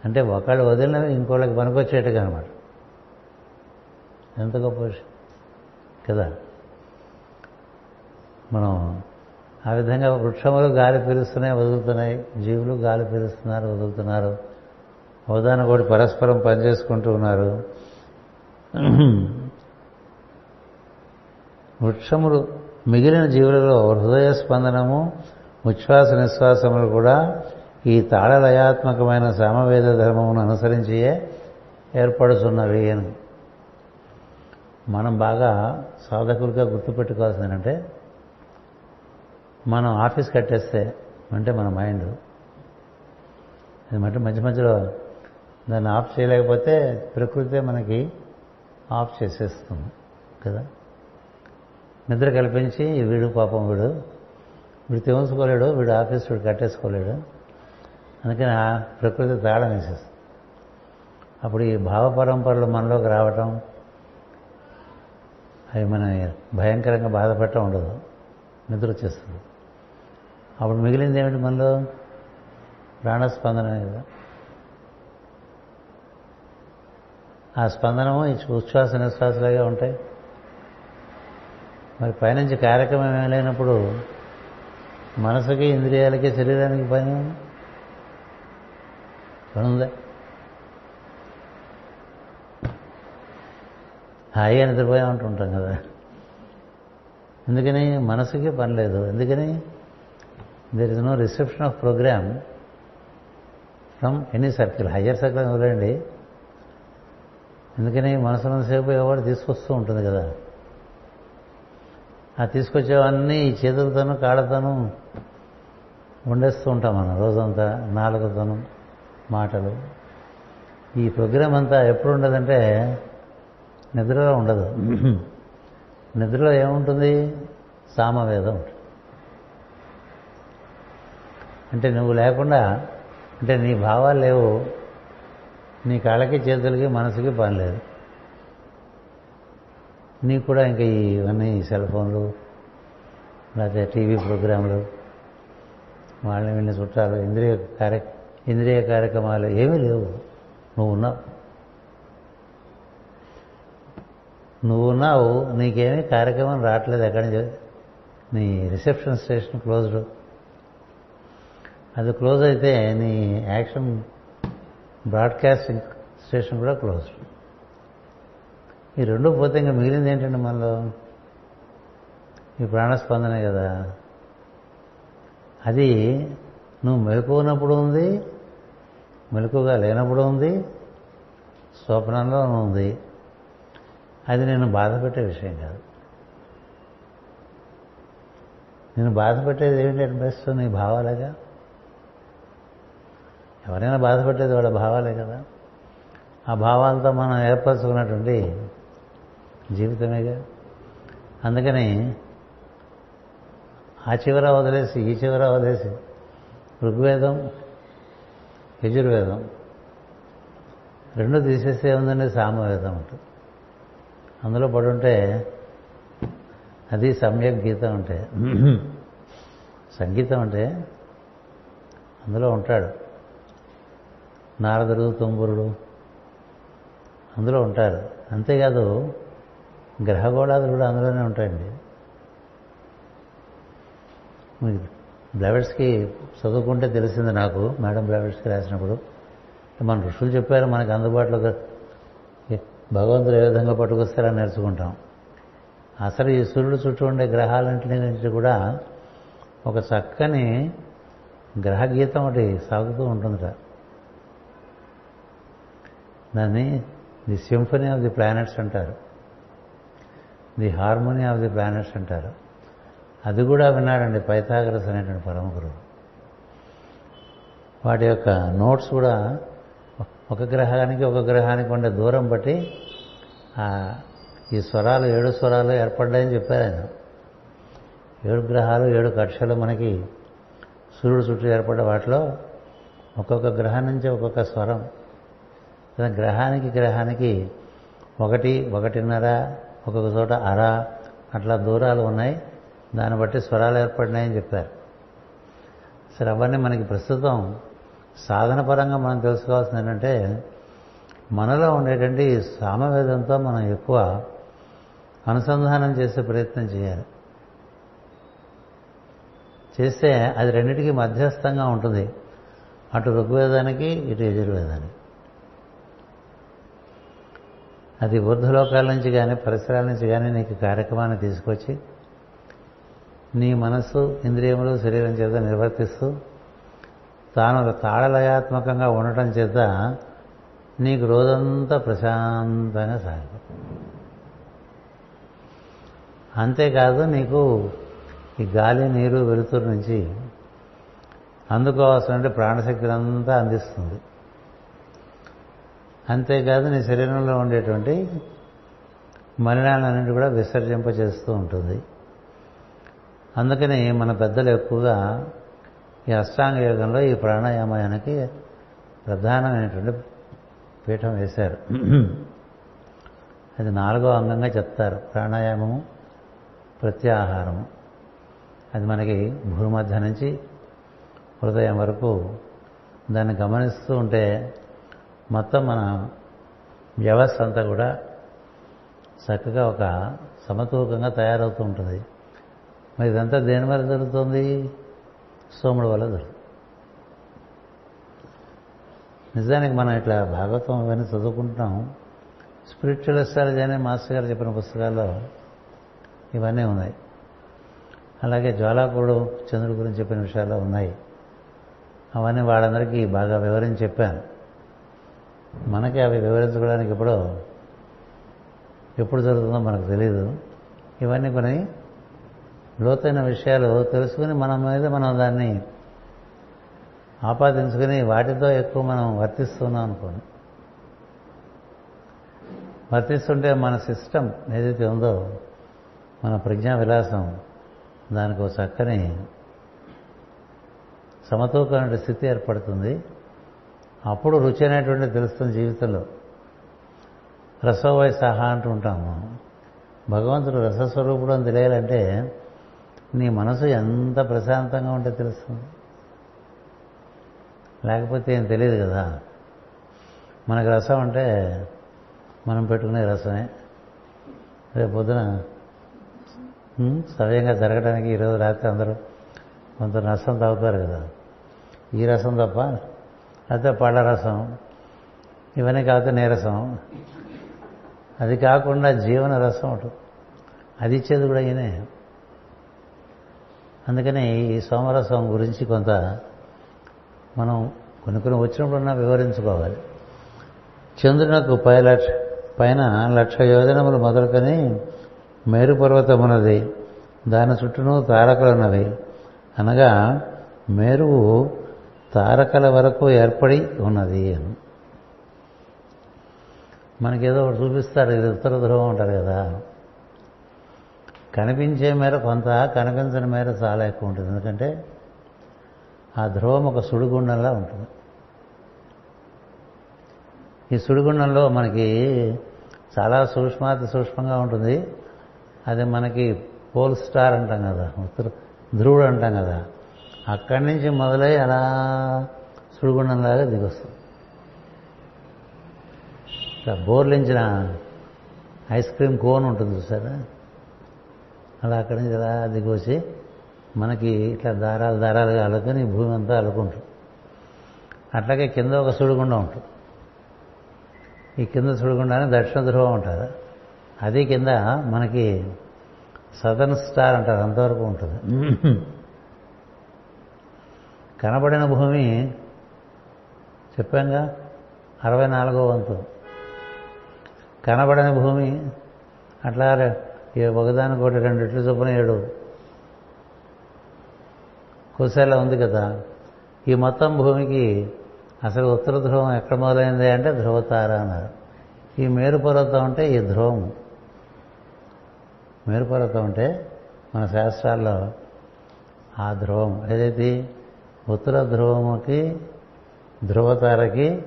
అంటే ఒకళ్ళు వదిలినవి ఇంకోళ్ళకి పనికొచ్చేట్టుగా అనమాట ఎంత గొప్ప విషయం కదా. మనం ఆ విధంగా వృక్షములు గాలి పీలుస్తున్నాయి వదులుతున్నాయి. జీవులు గాలి పీలుస్తున్నారు వదులుతున్నారు. అవదాన కూడా పరస్పరం పనిచేసుకుంటూ ఉన్నారు. వృక్షములు మిగిలిన జీవులలో హృదయ స్పందనము ఉచ్ఛ్వాస నిశ్వాసములు కూడా ఈ తాళలయాత్మకమైన సామవేద ధర్మమును అనుసరించియే ఏర్పడుతున్నవి అని. మనం బాగా సాధకులుగా గుర్తుపెట్టుకోవాల్సింది ఏంటంటే మనం ఆఫీస్ కట్టేస్తే అంటే మన మైండ్. అంటే మధ్య మధ్యలో దాన్ని ఆఫ్ చేయలేకపోతే ప్రకృతి మనకి ఆఫ్ చేసేస్తుంది కదా? నిద్ర కల్పించి వీడు పాపం వీడు. వీడు తెంచుకోలేడు వీడు ఆఫీస్ వీడు కట్టేసుకోలేడు. అందుకని ఆ ప్రకృతి తాళం వేసేస్తుంది. అప్పుడు ఈ భావ పరంపరలు మనలోకి రావటం అవి మన భయంకరంగా బాధపడటం ఉండదు. నిద్ర వచ్చేస్తుంది. అప్పుడు మిగిలింది ఏమిటి మనలో ప్రాణస్పందన కదా. ఆ స్పందనము ఈ ఉచ్ఛ్వాస నిశ్వాసలాగా ఉంటాయి. మరి పైనుంచి కార్యక్రమం ఏమీ లేనప్పుడు మనసుకి ఇంద్రియాలకి శరీరానికి పని పనుందా. హాయిగా నిద్రపోయామంటుంటాం కదా. ఎందుకని? మనసుకి పని లేదు. ఎందుకని? There is no reception of program from any circle higher circle వదిలేండి ఎందుకని మనసులో సేపు ఎవరు తీసుకొస్తూ ఉంటుంది కదా? ఆ తీసుకొచ్చేవన్నీ ఈ చేతులతోనూ కాళ్ళతోనూ వండేస్తూ ఉంటాం మనం రోజంతా. నాలుగుతోనూ మాటలు. ఈ ప్రోగ్రాం అంతా ఎప్పుడు ఉండదంటే నిద్రలో ఉండదు. నిద్రలో ఏముంటుంది? సామవేదం ఉంటుంది. అంటే నువ్వు లేకుండా అంటే నీ భావాలు లేవు. నీ కాళ్ళకి చేతులకి మనసుకి పని లేదు. నీకు కూడా ఇంకా ఇవన్నీ సెల్ ఫోన్లు లేకపోతే టీవీ ప్రోగ్రాంలు వాళ్ళని వీళ్ళని చుట్టాలు ఇంద్రియ కార్య ఇంద్రియ కార్యక్రమాలు ఏమీ లేవు. నువ్వు ఉన్నావు. నువ్వు ఉన్నావు. నీకేమీ కార్యక్రమం రావట్లేదు. ఎక్కడి నుంచి? నీ రిసెప్షన్ స్టేషన్ క్లోజ్డ్. అది క్లోజ్ అయితే నీ యాక్షన్ బ్రాడ్కాస్టింగ్ స్టేషన్ కూడా క్లోజ్. ఈ రెండు పోతే ఇంకా మిగిలింది ఏంటండి మనలో? ఈ ప్రాణస్పందనే కదా. అది నువ్వు మెలకున్నప్పుడు ఉంది మెలకుగా లేనప్పుడు ఉంది స్వప్నంలో ఉంది. అది నేను బాధపెట్టే విషయం కాదు. నేను బాధపెట్టేది ఏమిటి అనిపిస్తుంది బెస్ట్ నీ భావాలుగా? ఎవరైనా బాధపడేది వాళ్ళ భావాలే కదా. ఆ భావాలతో మనం ఏర్పరచుకున్నటువంటి జీవితమేగా. అందుకని ఆ చివర వదిలేసి ఈ చివర వదిలేసి ఋగ్వేదం యజుర్వేదం రెండు తీసేస్తే ఉందండి సామవేదం ఉంటుంది అందులో పడుంటే అది సమ్యక్ గీతం అంటే సంగీతం అంటే అందులో ఉంటాడు. నారదుడు తుంబురుడు అందులో ఉంటారు. అంతేకాదు గ్రహగోళాదులు కూడా అందులోనే ఉంటాయండి. బ్లవెట్స్కి చదువుకుంటే తెలిసింది నాకు మేడం బ్లవెట్స్కి రాసినప్పుడు. మన ఋషులు చెప్పారు మనకు అందుబాటులో భగవంతుడు ఏ విధంగా పట్టుకొస్తారని నేర్చుకుంటాం. అసలు ఈ సూర్యుడు చుట్టూ ఉండే గ్రహాలంటి నుంచి కూడా ఒక చక్కని గ్రహగీతం ఒకటి సాగుతూ ఉంటుందిట. దాన్ని the symphony of the planets అంటారు. The harmony of the planets అంటారు. అది కూడా విన్నాడండి పైథాగరస్ అనేటువంటి పరమ గురువు వాటి యొక్క నోట్స్ కూడా ఒక గ్రహానికి ఒక గ్రహానికి ఉండే దూరం బట్టి ఈ స్వరాలు ఏడు స్వరాలు ఏర్పడ్డాయని చెప్పారు ఆయన. ఏడు గ్రహాలు ఏడు కక్షలు మనకి సూర్యుడు చుట్టూ ఏర్పడ్డ వాటిలో ఒక్కొక్క గ్రహం నుంచి ఒక్కొక్క స్వరం. గ్రహానికి గ్రహానికి ఒకటి ఒకటిన్నర ఒక్కొక్క చోట అర అట్లా దూరాలు ఉన్నాయి. దాన్ని బట్టి స్వరాలు ఏర్పడినాయని చెప్పారు. సరే అవన్నీ మనకి ప్రస్తుతం సాధన పరంగా మనం తెలుసుకోవాల్సింది ఏంటంటే మనలో ఉండేటువంటి సామవేదంతో మనం ఎక్కువ అనుసంధానం చేసే ప్రయత్నం చేయాలి. చేస్తే అది రెండింటికి మధ్యస్థంగా ఉంటుంది. అటు ఋగ్వేదానికి ఇటు యజుర్వేదానికి. అది ఊర్ధ్వలోకాల నుంచి కానీ పరిసరాల నుంచి కానీ నీకు కార్యక్రమాన్ని తీసుకొచ్చి నీ మనస్సు ఇంద్రియములు శరీరం చేత నిర్వర్తిస్తూ తాను తాళలయాత్మకంగా ఉండటం చేత నీకు రోజంతా ప్రశాంతంగా సాగు అంతేకాదు నీకు ఈ గాలి నీరు వెలుతురు నుంచి అందుకోవాల్సిన ప్రాణశక్తులంతా అందిస్తుంది. అంతేకాదు నీ శరీరంలో ఉండేటువంటి మలినాలన్నింటి కూడా విసర్జింప చేస్తూ ఉంటుంది. అందుకని మన పెద్దలు ఎక్కువగా ఈ అష్టాంగ యోగంలో ఈ ప్రాణాయామానికి ప్రధానమైనటువంటి పీఠం వేశారు. అది నాలుగో అంగంగా చెప్తారు. ప్రాణాయామము ప్రత్యాహారము. అది మనకి భూమధ్య నుంచి హృదయం వరకు దాన్ని గమనిస్తూ ఉంటే మొత్తం మన వ్యవస్థ అంతా కూడా చక్కగా ఒక సమతూకంగా తయారవుతూ ఉంటుంది. మరి ఇదంతా దేని వల్ల జరుగుతుంది? సోముడు వల్ల జరుగుతుంది. నిజానికి మనం ఇట్లా భాగవతం ఇవన్నీ చదువుకుంటున్నాం. స్పిరిచువల్ అస్ట్రాలజీ అనే మాస్టర్ గారు చెప్పిన పుస్తకాల్లో ఇవన్నీ ఉన్నాయి. అలాగే జ్వాలాకుడు చంద్రుడి గురించి చెప్పిన విషయాలు ఉన్నాయి. అవన్నీ వాళ్ళందరికీ బాగా వివరించి చెప్పాను. మనకి అవి వివరించుకోవడానికి ఎప్పుడో ఎప్పుడు జరుగుతుందో మనకు తెలియదు ఇవన్నీ కొన్ని లోతైన విషయాలు తెలుసుకుని మన మీద మనం దాన్ని ఆపాదించుకుని వాటితో ఎక్కువ మనం వర్తిస్తున్నాం అనుకోండి. వర్తిస్తుంటే మన సిస్టమ్ ఏదైతే ఉందో మన ప్రజ్ఞా విలాసం దానికి ఒక చక్కని సమతూకమైన స్థితి ఏర్పడుతుంది. అప్పుడు రుచి అనేటువంటి తెలుస్తుంది జీవితంలో. రసోవై సహా అంటూ ఉంటాము. భగవంతుడు రసస్వరూపుడు అని తెలియాలంటే నీ మనసు ఎంత ప్రశాంతంగా ఉంటే తెలుస్తుంది. లేకపోతే ఏం తెలియదు కదా. మనకు రసం అంటే మనం పెట్టుకునే రసమే. రేపు పొద్దున సవ్యంగా జరగడానికి ఈరోజు రాత్రి అందరూ కొంత రసం తాగుతారు కదా. ఈ రసం తప్ప లేకపోతే పళ్ళ రసం ఇవన్నీ కాకపోతే నీరసం. అది కాకుండా జీవన రసం ఒకటి. అది ఇచ్చేది కూడా ఈయనే. అందుకని ఈ సోమరసం గురించి కొంత మనం కొన్ని కొన్ని వచ్చినప్పుడన్నా వివరించుకోవాలి. చంద్రునకు పై లక్ష పైన లక్ష యోజనములు మొదలుకొని మేరు పర్వతమున్నది. దాని చుట్టూను తారకలున్నవి. అనగా మేరువు తారకల వరకు ఏర్పడి ఉన్నది అని. మనకేదో ఒకటి చూపిస్తారు ఇది ఉత్తర ధ్రువం అంటారు కదా. కనిపించే మేర కొంత కనిపించని మేర చాలా ఎక్కువ ఉంటుంది. ఎందుకంటే ఆ ధ్రువం ఒక సుడిగుండంలా ఉంటుంది. ఈ సుడిగుండంలో మనకి చాలా సూక్ష్మాతి సూక్ష్మంగా ఉంటుంది. అది మనకి పోల్ స్టార్ అంటాం కదా ఉత్తర ధ్రువుడు అంటాం కదా. అక్కడి నుంచి మొదలై అలా సుడిగుండంలాగా దిగొస్తుంది. ఇట్లా బోర్లించిన ఐస్ క్రీమ్ కోన్ ఉంటుంది చూసారా? అలా అక్కడి నుంచి అలా దిగొచ్చి మనకి ఇట్లా దారాలు దారాలుగా అలుకుని భూమి అంతా అలుకుంటుంది. అట్లాగే కింద ఒక సుడిగుండం ఉంటుంది. ఈ కింద సుడిగుండాన్ని దక్షిణ ధ్రువం ఉంటారు అది కింద మనకి సదర్న్ స్టార్ అంటారు అంతవరకు ఉంటుంది. కనబడిన భూమి చెప్పాంగా? అరవై నాలుగో వంతు. కనబడని భూమి అట్లా ఒకదానికోటి రెండిట్లు చొప్పున ఏడు. కోసేలా ఉంది కదా. ఈ మొత్తం భూమికి అసలు ఉత్తర ధ్రువం ఎక్కడ మొదలైంది అంటే ధ్రువతార అన్నారు. ఈ మేరుపర్వతం అంటే ఈ ధ్రువం. మేరుపర్వతం అంటే మన శాస్త్రాల్లో ఆ ధ్రువం. ఏదైతే ఉత్తర ధ్రువముకి ధ్రువతారకి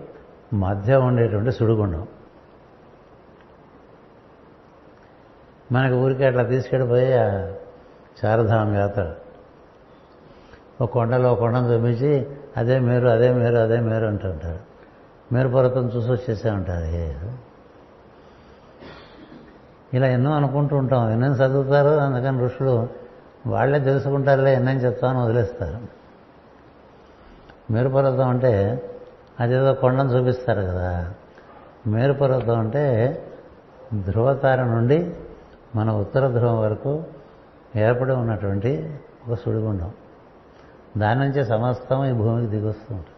మధ్య ఉండేటువంటి సుడిగుండం. మనకి ఊరికి అట్లా తీసుకెళ్ళిపోయి చారధామ యాత్ర. ఒక కొండలో ఒక కొండను చూపించి అదే మీరు అదే మీరు అదే మీరు అంటుంటారు మీరు పర్వతం చూసి వచ్చేసే ఉంటారు ఇలా ఎన్నో అనుకుంటూ ఉంటాం. ఎన్నో చదువుతారు అందుకని ఋషులు వాళ్ళే తెలుసుకుంటారులే ఎన్నని చెప్తామని వదిలేస్తారు. మేరుపర్వతం అంటే అదేదో కొండను చూపిస్తారు కదా. మేరుపర్వతం అంటే ధ్రువతార నుండి మన ఉత్తర ధ్రువం వరకు ఏర్పడి ఉన్నటువంటి ఒక సుడిగుండం. దాని నుంచే సమస్తం ఈ భూమికి దిగొస్తూ ఉంటుంది.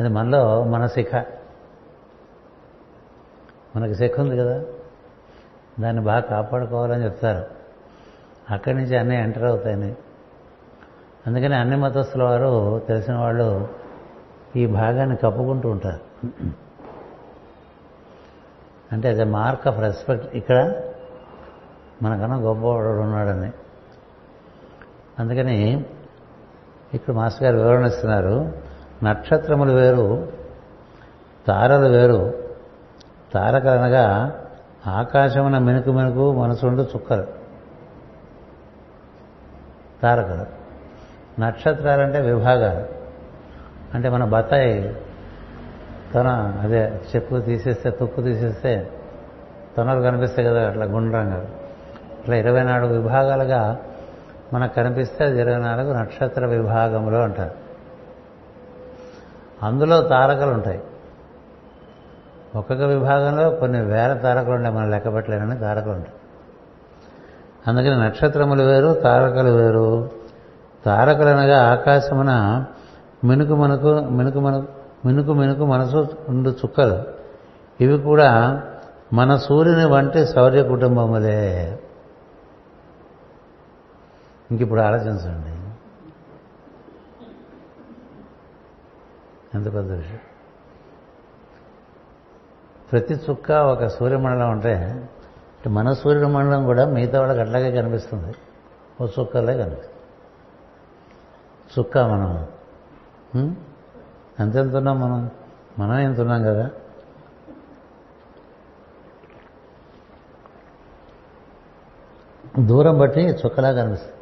అది మనలో మన శిఖ. మనకి శిఖ ఉంది కదా. దాన్ని బాగా కాపాడుకోవాలని చెప్తారు. అక్కడి నుంచి అన్నీ ఎంటర్ అవుతాయని అందుకని అన్ని మతస్థుల వారు తెలిసిన వాళ్ళు ఈ భాగాన్ని కప్పుకుంటూ ఉంటారు. అంటే అది మార్క్ ఆఫ్ రెస్పెక్ట్ ఇక్కడ మనకన్నా గొప్పవాడు ఉన్నాడని. అందుకని ఇక్కడ మాస్టర్ గారు వివరణ ఇస్తున్నారు. నక్షత్రములు వేరు తారలు వేరు. తారకలు అనగా ఆకాశమున మెనుకు మెనుకు మనసుండు చుక్కలు. తారకలు. నక్షత్రాలంటే విభాగాలు. అంటే మన బత్తాయి తన అదే చెప్పు తీసేస్తే తుక్కు తీసేస్తే తొనలు కనిపిస్తాయి కదా అట్లా గుండ్రంగా. ఇట్లా ఇరవై నాలుగు విభాగాలుగా మనకు కనిపిస్తే అది ఇరవై నాలుగు నక్షత్ర విభాగంలో అంటారు. అందులో తారకలు ఉంటాయి. ఒక్కొక్క విభాగంలో కొన్ని వేల తారకలు ఉంటాయి మనం లెక్క పెట్టలేనని తారకలు ఉంటాయి. అందుకని నక్షత్రములు వేరు తారకలు వేరు. తారకులనగా ఆకాశమున మినుకు మనకు మినుకు మనకు మినుకు మినుకు మనసు ఉండు చుక్కలు. ఇవి కూడా మన సూర్యుని వంటి శౌర్య కుటుంబములే. ఇంక ఇప్పుడు ఆలోచించండి. ఎంత పెద్ద విషయం. ప్రతి చుక్క ఒక సూర్యమండలం ఉంటే మన సూర్యమండలం కూడా మిగతా వాళ్ళకి అట్లాగే కనిపిస్తుంది. ఓ చుక్కలే కనిపిస్తుంది. చుక్క మనం. ఎంతెంత ఉన్నాం మనం? మనం ఎంత ఉన్నాం కదా? దూరం బట్టి చుక్కలా కనిపిస్తుంది.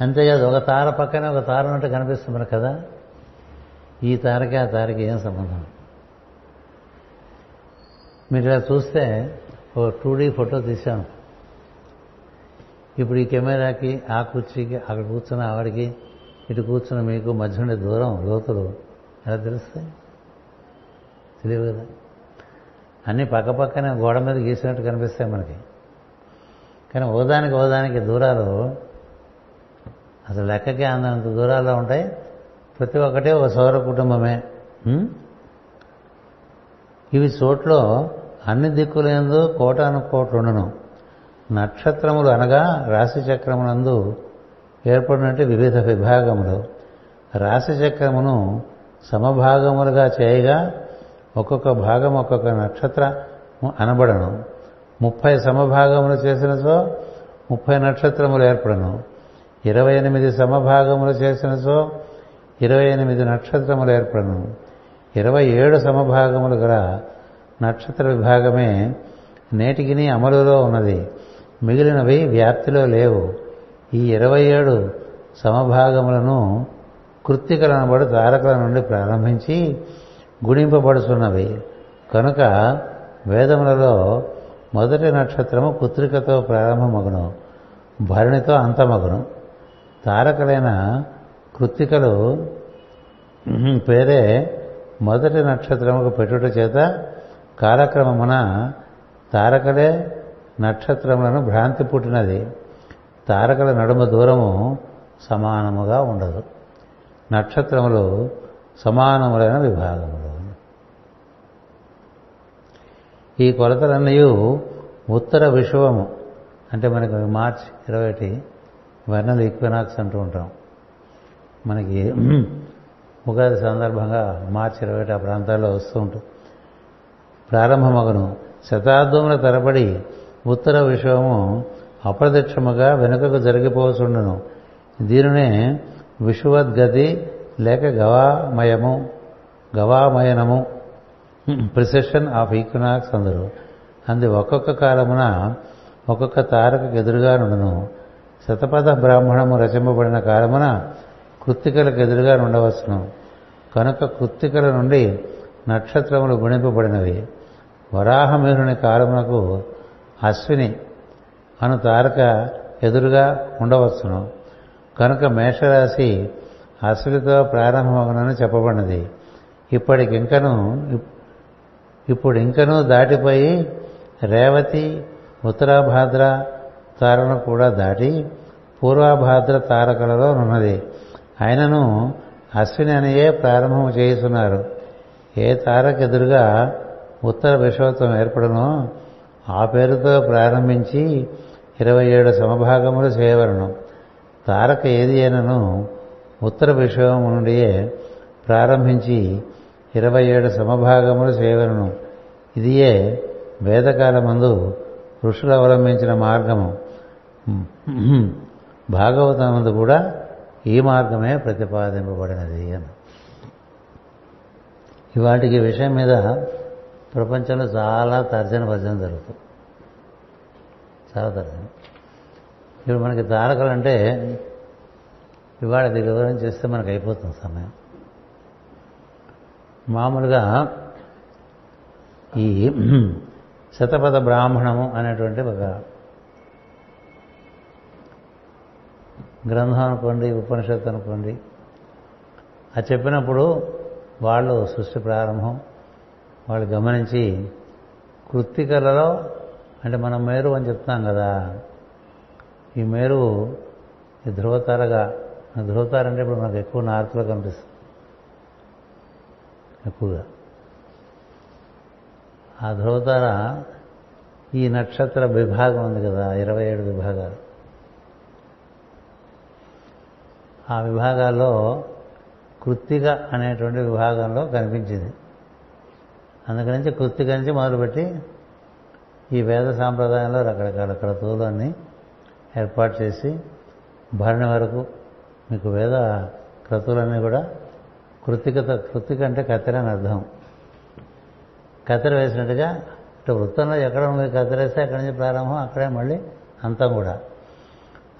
అంతేకాదు ఒక తార పక్కనే ఒక తార ఉన్నట్టు కనిపిస్తుంది మనకు కదా? ఈ తారకి ఆ తారకి ఏం సంబంధం? మీరు ఇలా చూస్తే ఓ టూ డీ ఫోటో తీశాను. ఇప్పుడు ఈ కెమెరాకి ఆ కుర్చీకి అక్కడ కూర్చున్న ఆవిడకి ఇటు కూర్చున్న మీకు మధ్య ఉండే దూరం లోతులు ఎలా తెలుస్తాయి? తెలియదు కదా? అన్నీ పక్క పక్కనే గోడ మీద గీసినట్టు కనిపిస్తాయి మనకి. కానీ ఓదానికి ఓదానికి దూరాలు అసలు లెక్కకి అందంత దూరాల్లో ఉంటాయి. ప్రతి ఒక్కటే ఒక సౌర కుటుంబమే. ఇవి చోట్లో అన్ని దిక్కులందు కోటాను కోట్లుండను నక్షత్రములు అనగా రాశి చక్రమునందు ఏర్పడినట్టు వివిధ విభాగములు. రాశి చక్రమును సమభాగములుగా చేయగా ఒక్కొక్క భాగం ఒక్కొక్క నక్షత్రము అనబడను. ముప్పై సమభాగములు చేసినచో ముప్పై నక్షత్రములు ఏర్పడను. ఇరవై ఎనిమిది సమభాగములు చేసినచో ఇరవై ఎనిమిది నక్షత్రములు ఏర్పడను. ఇరవై ఏడు సమభాగములు గల నక్షత్ర విభాగమే నేటికిని అమలులో ఉన్నది. మిగిలినవి వ్యాప్తిలో లేవు. ఈ ఇరవై ఏడు సమభాగములను కృత్తికలనబడు తారకల నుండి ప్రారంభించి గుణింపబడుతున్నవి కనుక వేదములలో మొదటి నక్షత్రము పుత్రికతో ప్రారంభమగును భరణితో అంతమగును. తారకలైన కృత్తికలు పేరే మొదటి నక్షత్రముకు పెట్టుట చేత కాలక్రమమున తారకలే నక్షత్రములను భ్రాంతి పుట్టినది. తారకల నడుమ దూరము సమానముగా ఉండదు. నక్షత్రములు సమానములైన విభాగములు. ఈ కొలతలన్నీ ఉత్తర విశ్వము అంటే మనకు మార్చ్ ఇరవై ఒకటి వెర్నల్ ఈక్వినాక్స్ అంటూ ఉంటాం. మనకి ఉగాది సందర్భంగా మార్చి ఇరవై ఆ ప్రాంతాల్లో వస్తూ ఉంటుంది ప్రారంభమగను. శతాబ్దముల తరబడి ఉత్తర విశ్వము అప్రదక్షముగా వెనుకకు జరిగిపోతుండును దీనినే విషువద్గతి లేక గవామయము గవామయనము ప్రిసెషన్ ఆఫ్ ఈక్వినాక్స్ అందరు. అంది ఒక్కొక్క కాలమున ఒక్కొక్క తారకకు ఎదురుగా నుండును. శతపథ బ్రాహ్మణము రచింపబడిన కాలమున కృత్తికలకు ఎదురుగా నుండవచ్చును. కనుక కృత్తికల నుండి నక్షత్రములు గుణింపబడినవి. వరాహమీరుని కాలమునకు అశ్విని అను తారక ఎదురుగా ఉండవచ్చును. కనుక మేషరాశి అశ్వినితో ప్రారంభమగునని చెప్పబడినది. ఇప్పటికింకను ఇప్పుడు ఇంకనూ దాటిపోయి రేవతి ఉత్తరాభాద్ర తారను కూడా దాటి పూర్వాభాద్ర తారకలలో ఉన్నది ఆయనను అశ్విని అనియే ప్రారంభం చేస్తున్నారు ఏ తారక ఎదురుగా ఉత్తర విశ్వత్వం ఏర్పడనో ఆ పేరుతో ప్రారంభించి ఇరవై ఏడు సమభాగములు చేయవలను. తారక ఏది అయినను ఉత్తర విషయము నుండియే ప్రారంభించి ఇరవై ఏడు సమభాగములు చేయవలను. ఇదియే వేదకాలమందు ఋషులు అవలంబించిన మార్గము. భాగవతమందు కూడా ఈ మార్గమే ప్రతిపాదింపబడినది అని. ఇవాటికి విషయం మీద ప్రపంచంలో చాలా తర్జన భర్జన జరుగుతుంది చాలా ఇప్పుడు మనకి తారకలు అంటే ఇవాళ అది వివరం చేస్తే మనకు అయిపోతుంది సమయం. మామూలుగా ఈ శతపథ బ్రాహ్మణము అనేటువంటి ఒక గ్రంథం అనుకోండి ఉపనిషత్తు అనుకోండి. అది చెప్పినప్పుడు వాళ్ళు సృష్టి ప్రారంభం వాళ్ళు గమనించి కృత్తికలలో అంటే మనం మేరు అని చెప్తాం కదా. ఈ మేరు ఈ ధ్రువతారగా ధ్రువతార అంటే ఇప్పుడు మనకు ఎక్కువ నార్త్లో కనిపిస్తుంది. ఎక్కువగా. ఆ ధ్రువతార ఈ నక్షత్ర విభాగం ఉంది కదా ఇరవై ఏడు విభాగాలు. ఆ విభాగాల్లో కృత్తిక అనేటువంటి విభాగంలో కనిపించింది. అందుకనుంచి కృత్తిక నుంచి మొదలుపెట్టి ఈ వేద సాంప్రదాయంలో రకరకాల క్రతువులు అన్నీ ఏర్పాటు చేసి భరణి వరకు మీకు వేద క్రతువులన్నీ కూడా కృతికత కృతిక అంటే కత్తెర అని అర్థం. కత్తెర వేసినట్టుగా ఇటు వృత్తంలో ఎక్కడ మీరు కత్తెర వేస్తే అక్కడి నుంచి ప్రారంభం అక్కడే మళ్ళీ అంతం కూడా.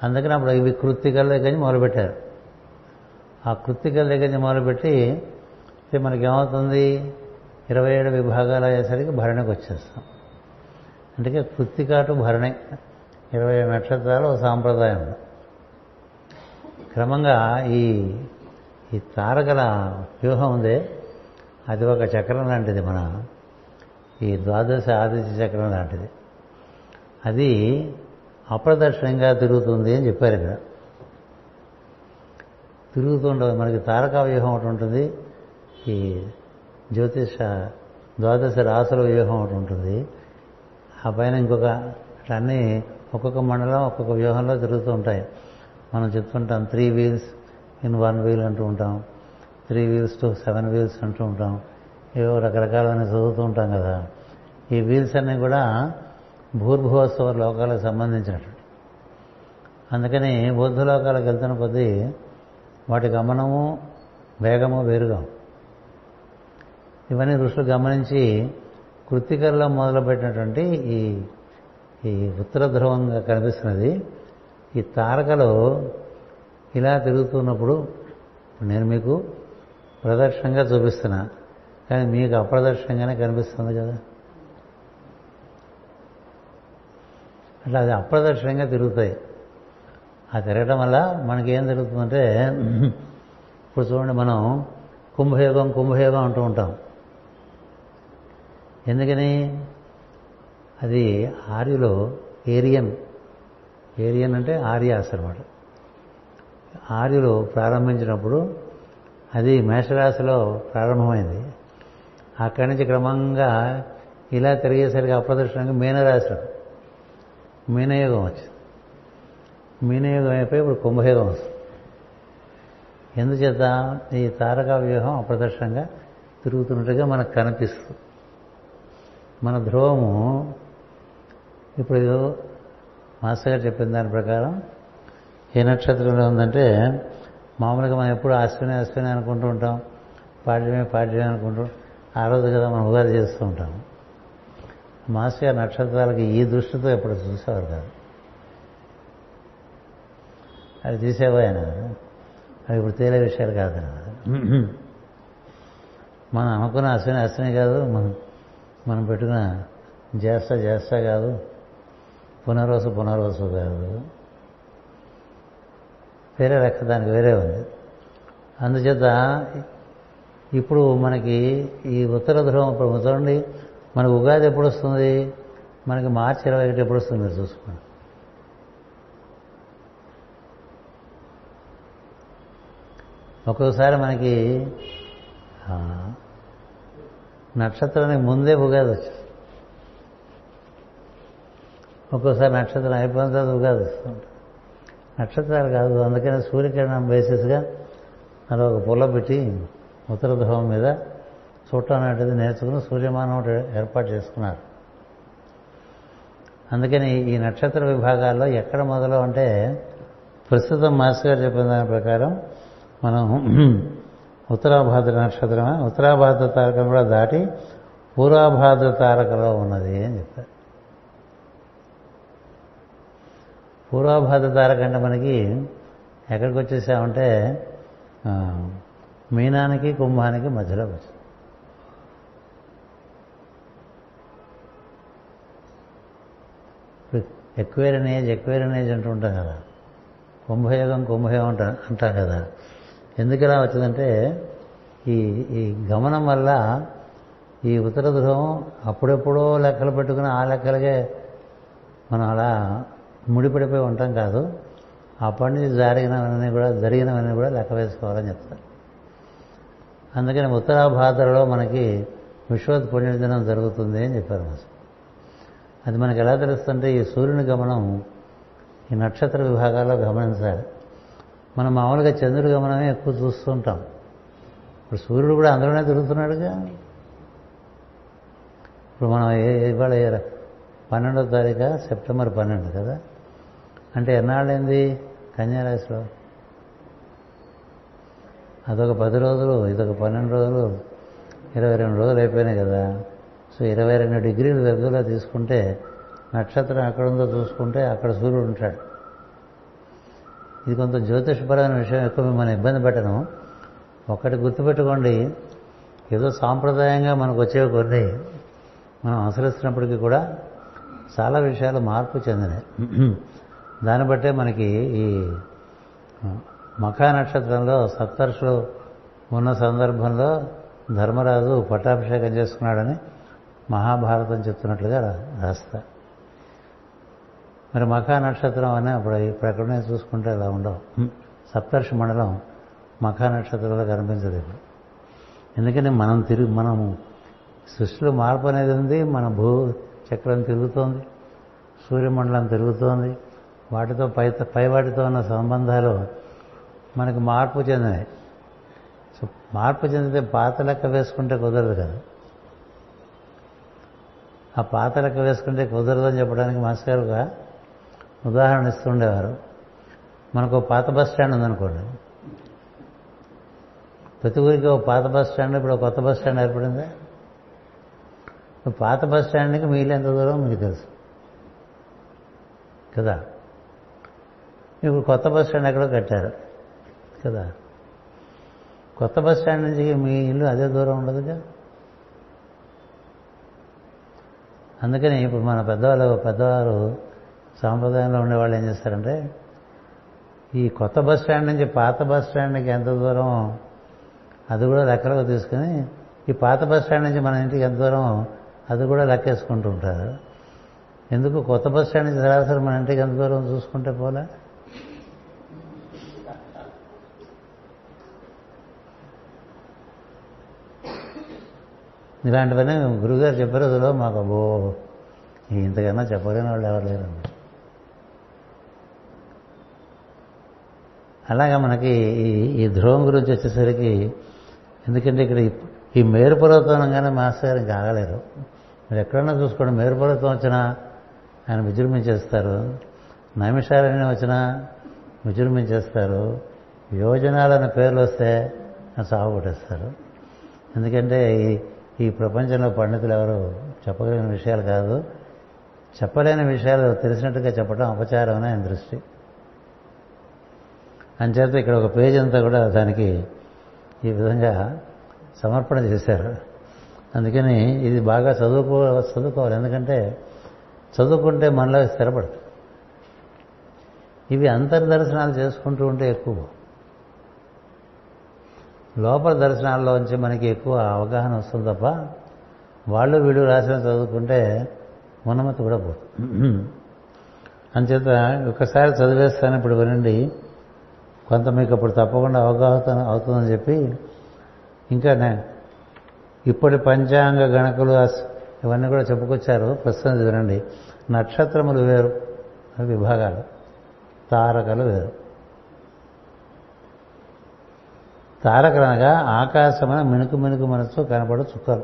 అందుకని అప్పుడు ఇవి కృత్తికల దగ్గర నుంచి మొదలుపెట్టారు. ఆ కృత్తికల దగ్గర నుంచి మొదలుపెట్టి మనకి ఏమవుతుంది ఇరవై ఏడు విభాగాలు అయ్యేసరికి భరణికి వచ్చేస్తాం అందుకే కుత్తికాటు భరణి. ఇరవై నక్షత్రాలు ఒక సాంప్రదాయం. క్రమంగా ఈ ఈ తారకల వ్యూహం ఉందే. అది ఒక చక్రం లాంటిది మన ఈ ద్వాదశ ఆదిత్య చక్రం లాంటిది. అది అప్రదక్షిణంగా తిరుగుతుంది అని చెప్పారు ఇక్కడ. తిరుగుతుండదు మనకి తారకా వ్యూహం ఒకటి ఉంటుంది. ఈ జ్యోతిష ద్వాదశ రాసుల వ్యూహం ఒకటి ఉంటుంది. ఆ పైన ఇంకొక అన్నీ ఒక్కొక్క మండలం ఒక్కొక్క వ్యూహంలో తిరుగుతూ ఉంటాయి. మనం చెప్తుంటాం three wheels in one wheel అంటూ ఉంటాం. Three wheels to seven wheels అంటూ ఉంటాం. ఏవో రకరకాలని చదువుతూ ఉంటాం కదా. ఈ వీల్స్ అన్నీ కూడా భూర్భువస్వ లోకాలకు సంబంధించినటువంటి అందుకని బౌద్ధ లోకాలకు వెళ్తున్న కొద్దీ వాటి గమనము వేగము వేరుగా ఇవన్నీ ఋషులు గమనించి కృతికల్లో మొదలుపెట్టినటువంటి ఈ ఈ ఉత్తర ధ్రువంగా కనిపిస్తున్నది. ఈ తారకలు ఇలా తిరుగుతున్నప్పుడు నేను మీకు ప్రదర్శనంగా చూపిస్తున్నా. కానీ మీకు అప్రదర్శనంగానే కనిపిస్తుంది కదా. అట్లా అది అప్రదర్శనంగా తిరుగుతాయి. ఆ తిరగడం వల్ల మనకి ఏం జరుగుతుందంటే ఇప్పుడు చూడండి మనం కుంభయోగం కుంభయోగం అంటూ ఉంటాం. ఎందుకని? అది ఆర్యులో ఏరియన్. ఏరియన్ అంటే ఆర్యాస్ అనమాట ఆర్యులు ప్రారంభించినప్పుడు అది మేషరాశిలో ప్రారంభమైంది. అక్కడి నుంచి క్రమంగా ఇలా తిరిగేసరికి అప్రదర్శనంగా మీనరాశిలో మీనయోగం వచ్చింది. మీనయోగం అయిపోయి ఇప్పుడు కుంభయోగం వస్తుంది. ఎందుచేత ఈ తారక వ్యూహం అప్రదర్శంగా తిరుగుతున్నట్టుగా మనకు కనిపిస్తుంది. మన ధ్రువము ఇప్పుడు మాస్టర్ గారు చెప్పిన దాని ప్రకారం ఏ నక్షత్రంలో ఉందంటే మామూలుగా మనం ఎప్పుడు అశ్విని అశ్విని అనుకుంటూ ఉంటాం పాడ్యమే పాడ్యమే అనుకుంటూ ఆ రోజు కదా మనం ఉగాది చేస్తూ ఉంటాం. మాస్టర్ గారు నక్షత్రాలకి ఈ దృష్టితో ఎప్పుడు చూసేవారు కాదు. అది తీసేవా ఆయన. అవి ఇప్పుడు తేలే విషయాలు కాదు మనం అనుకున్న అశ్విని అశ్విని కాదు మనం మనం పెట్టుకున్న చేస్తా చేస్తా కాదు పునర్వసు పునర్వసు కాదు. వేరే లెక్క దానికి వేరే ఉంది. అందుచేత ఇప్పుడు మనకి ఈ ఉత్తర ధ్రువం ఇప్పుడు చూడండి మనకు ఉగాది ఎప్పుడు వస్తుంది మనకి మార్చి ఇరవై ఒకటి ఎప్పుడు వస్తుంది మీరు చూసుకోండి. ఒక్కొక్కసారి మనకి నక్షత్రానికి ముందే ఉగాది వచ్చింది ఒక్కోసారి నక్షత్రం అయిపోయిన తర్వాత ఉగాది వస్తుంది నక్షత్రాలు కాదు అందుకని సూర్యకిరణం బేసిస్గా అలా ఒక పుల్ల పెట్టి ఉత్తర ధ్రువం మీద చుట్టం నేర్చుకుని సూర్యమానం ఒకటి ఏర్పాటు చేసుకున్నారు. అందుకని ఈ నక్షత్ర విభాగాల్లో ఎక్కడ మొదలు అంటే ప్రస్తుతం మాస్టర్ గారు చెప్పిన దాని ప్రకారం మనం ఉత్తరాభాద్ర నక్షత్రమే? ఉత్తరాభాద్ర తారకం కూడా దాటి పూర్వాభాద్ర తారకలో ఉన్నది అని చెప్పారు పూర్వాభాద్ర తారక అంటే మనకి ఎక్కడికి వచ్చేసామంటే మీనానికి కుంభానికి మధ్యలో వచ్చింది ఎక్వేరియన్ ఏజ్ అంటూ ఉంటాం కదా. కుంభయోగం కుంభయోగం అంటా అంటాం కదా. ఎందుకు ఇలా వచ్చిందంటే ఈ ఈ గమనం వల్ల ఈ ఉత్తర ధ్రువం అప్పుడెప్పుడో లెక్కలు పెట్టుకుని ఆ లెక్కలకే మనం అలా ముడిపడిపోయి ఉంటాం కాదు. అప్పటి నుంచి జరిగినవన్నీ కూడా జరిగినవన్నీ కూడా లెక్క వేసుకోవాలని చెప్తారు. అందుకని ఉత్తరాభాద్రలో మనకి విశ్వత్ పుణ్యదినం జరుగుతుంది అని చెప్పారు మాస్టర్ అది మనకి ఎలా తెలుస్తుంటే ఈ సూర్యుని గమనం ఈ నక్షత్ర విభాగాల్లో గమనించాలి. మనం మామూలుగా చంద్రుడు గమనమే ఎక్కువ చూస్తుంటాం ఇప్పుడు సూర్యుడు కూడా అందులోనే తిరుగుతున్నాడుగా. ఇప్పుడు మనం ఇవాళ పన్నెండో తారీఖు? సెప్టెంబర్ పన్నెండు కదా? అంటే ఎన్నాళ్ళైంది కన్యారాశిలో? అదొక పది రోజులు ఇదొక పన్నెండు రోజులు ఇరవై రెండు రోజులు అయిపోయినాయి కదా. సో ఇరవై రెండు డిగ్రీలు దగ్గరలో తీసుకుంటే నక్షత్రం ఎక్కడుందో చూసుకుంటే అక్కడ సూర్యుడు ఉంటాడు. ఇది కొంత జ్యోతిషపరమైన విషయం ఎక్కువ మిమ్మల్ని ఇబ్బంది పెట్టను. ఒకటి గుర్తుపెట్టుకోండి ఏదో సాంప్రదాయంగా మనకు వచ్చేవి కొన్ని మనం అనుసరిస్తున్నప్పటికీ కూడా చాలా విషయాలు మార్పు చెందినాయి దాన్ని బట్టే మనకి ఈ మఖా నక్షత్రంలో సప్తర్షులు ఉన్న సందర్భంలో ధర్మరాజు పట్టాభిషేకం చేసుకున్నాడని మహాభారతం చెప్తున్నట్లుగా రాస్తా. మరి మఖా నక్షత్రం అనే అప్పుడు ఇప్పుడు ఎక్కడనే చూసుకుంటే అలా ఉండవు. సప్తర్షి మండలం మఖా నక్షత్రంలో కనిపించదు ఇప్పుడు. ఎందుకని మనం తిరిగి మనము సృష్టిలో మార్పు అనేది ఉంది మన భూ చక్రం తిరుగుతోంది సూర్యమండలం తిరుగుతోంది వాటితో పై పై వాటితో ఉన్న సంబంధాలు మనకి మార్పు చెందినాయి. సో మార్పు చెందితే పాత లెక్క వేసుకుంటే కుదరదు కదా. ఆ పాత లెక్క వేసుకుంటే కుదరదని చెప్పడానికి మాస్టర్ గారుగా ఉదాహరణ ఇస్తుండేవారు. మనకు పాత బస్ స్టాండ్ ఉందనుకోండి. ప్రతి ఊరికి ఒక పాత బస్ స్టాండ్ ఇప్పుడు ఒక కొత్త బస్ స్టాండ్ ఏర్పడిందా? పాత బస్ స్టాండ్కి మీలు ఎంత దూరం? మీకు తెలుసు. కదా? ఇప్పుడు కొత్త బస్ స్టాండ్ ఎక్కడో కట్టారు. కదా? కొత్త బస్ స్టాండ్ నుంచి మీ ఇల్లు అదే దూరం ఉండదుగా? అందుకని ఇప్పుడు మన పెద్దవాళ్ళు పెద్దవారు సాంప్రదాయంలో ఉండేవాళ్ళు ఏం చేస్తారంటే ఈ కొత్త బస్ స్టాండ్ నుంచి పాత బస్ స్టాండ్కి ఎంత దూరం అది కూడా లెక్కలకు తీసుకుని ఈ పాత బస్ స్టాండ్ నుంచి మన ఇంటికి ఎంత దూరం అది కూడా లెక్కేసుకుంటూ ఉంటారు. ఎందుకు కొత్త బస్ స్టాండ్ నుంచి సరాసరి మన ఇంటికి ఎంత దూరం చూసుకుంటే పోలే? ఇలాంటివన్నీ గురుగారు చెప్పే రోజులో మాకు అబ్బో ఇంతకన్నా చెప్పలేని వాళ్ళు ఎవరు లేరండి. అలాగా మనకి ఈ ఈ ధ్రువం గురించి వచ్చేసరికి ఎందుకంటే ఇక్కడ ఈ- మేరుపర్వతంగానే అనగానే మాస్టర్ గారు ఇంకా ఆగలేరు. మీరు ఎక్కడన్నా చూసుకోండి మేరుపర్వతం వచ్చినా ఆయన విజృంభించేస్తారు నైమిషాలని వచ్చినా విజృంభించేస్తారు యోజనాలనే పేర్లు వస్తే సాగు కొట్టేస్తారు. ఎందుకంటే ఈ ఈ ప్రపంచంలో పండితులు ఎవరు చెప్పగలిగిన విషయాలు కాదు. చెప్పలేని విషయాలు తెలిసినట్టుగా చెప్పడం అపచారం అని ఆయన దృష్టి. అంచేత ఇక్కడ ఒక పేజ్ అంతా కూడా దానికి ఈ విధంగా సమర్పణ చేశారు. అందుకని ఇది బాగా చదువుకో చదువుకోవాలి. ఎందుకంటే చదువుకుంటే మనలో స్థిరపడుతుంది ఇవి అంతర్దర్శనాలు చేసుకుంటూ ఉంటే ఎక్కువ. లోపల దర్శనాల్లోంచి మనకి ఎక్కువ అవగాహన వస్తుంది తప్ప వాళ్ళు వీడు రాసిన చదువుకుంటే ఉన్నమతి కూడా పోతుంది అంచేత ఒకసారి చదివేస్తాను ఇప్పుడు వినండి. కొంత మీకు అప్పుడు తప్పకుండా అవగాహన అవుతుందని చెప్పి ఇంకా ఇప్పటి పంచాంగ గణకులు ఇవన్నీ కూడా చెప్పుకొచ్చారు. ప్రస్తుతం ఇది వినండి. నక్షత్రములు వేరు విభాగాలు. తారకలు వేరు. తారకలు అనగా ఆకాశమైన మినుకు మినుకు మనసు కనపడు చుక్కలు.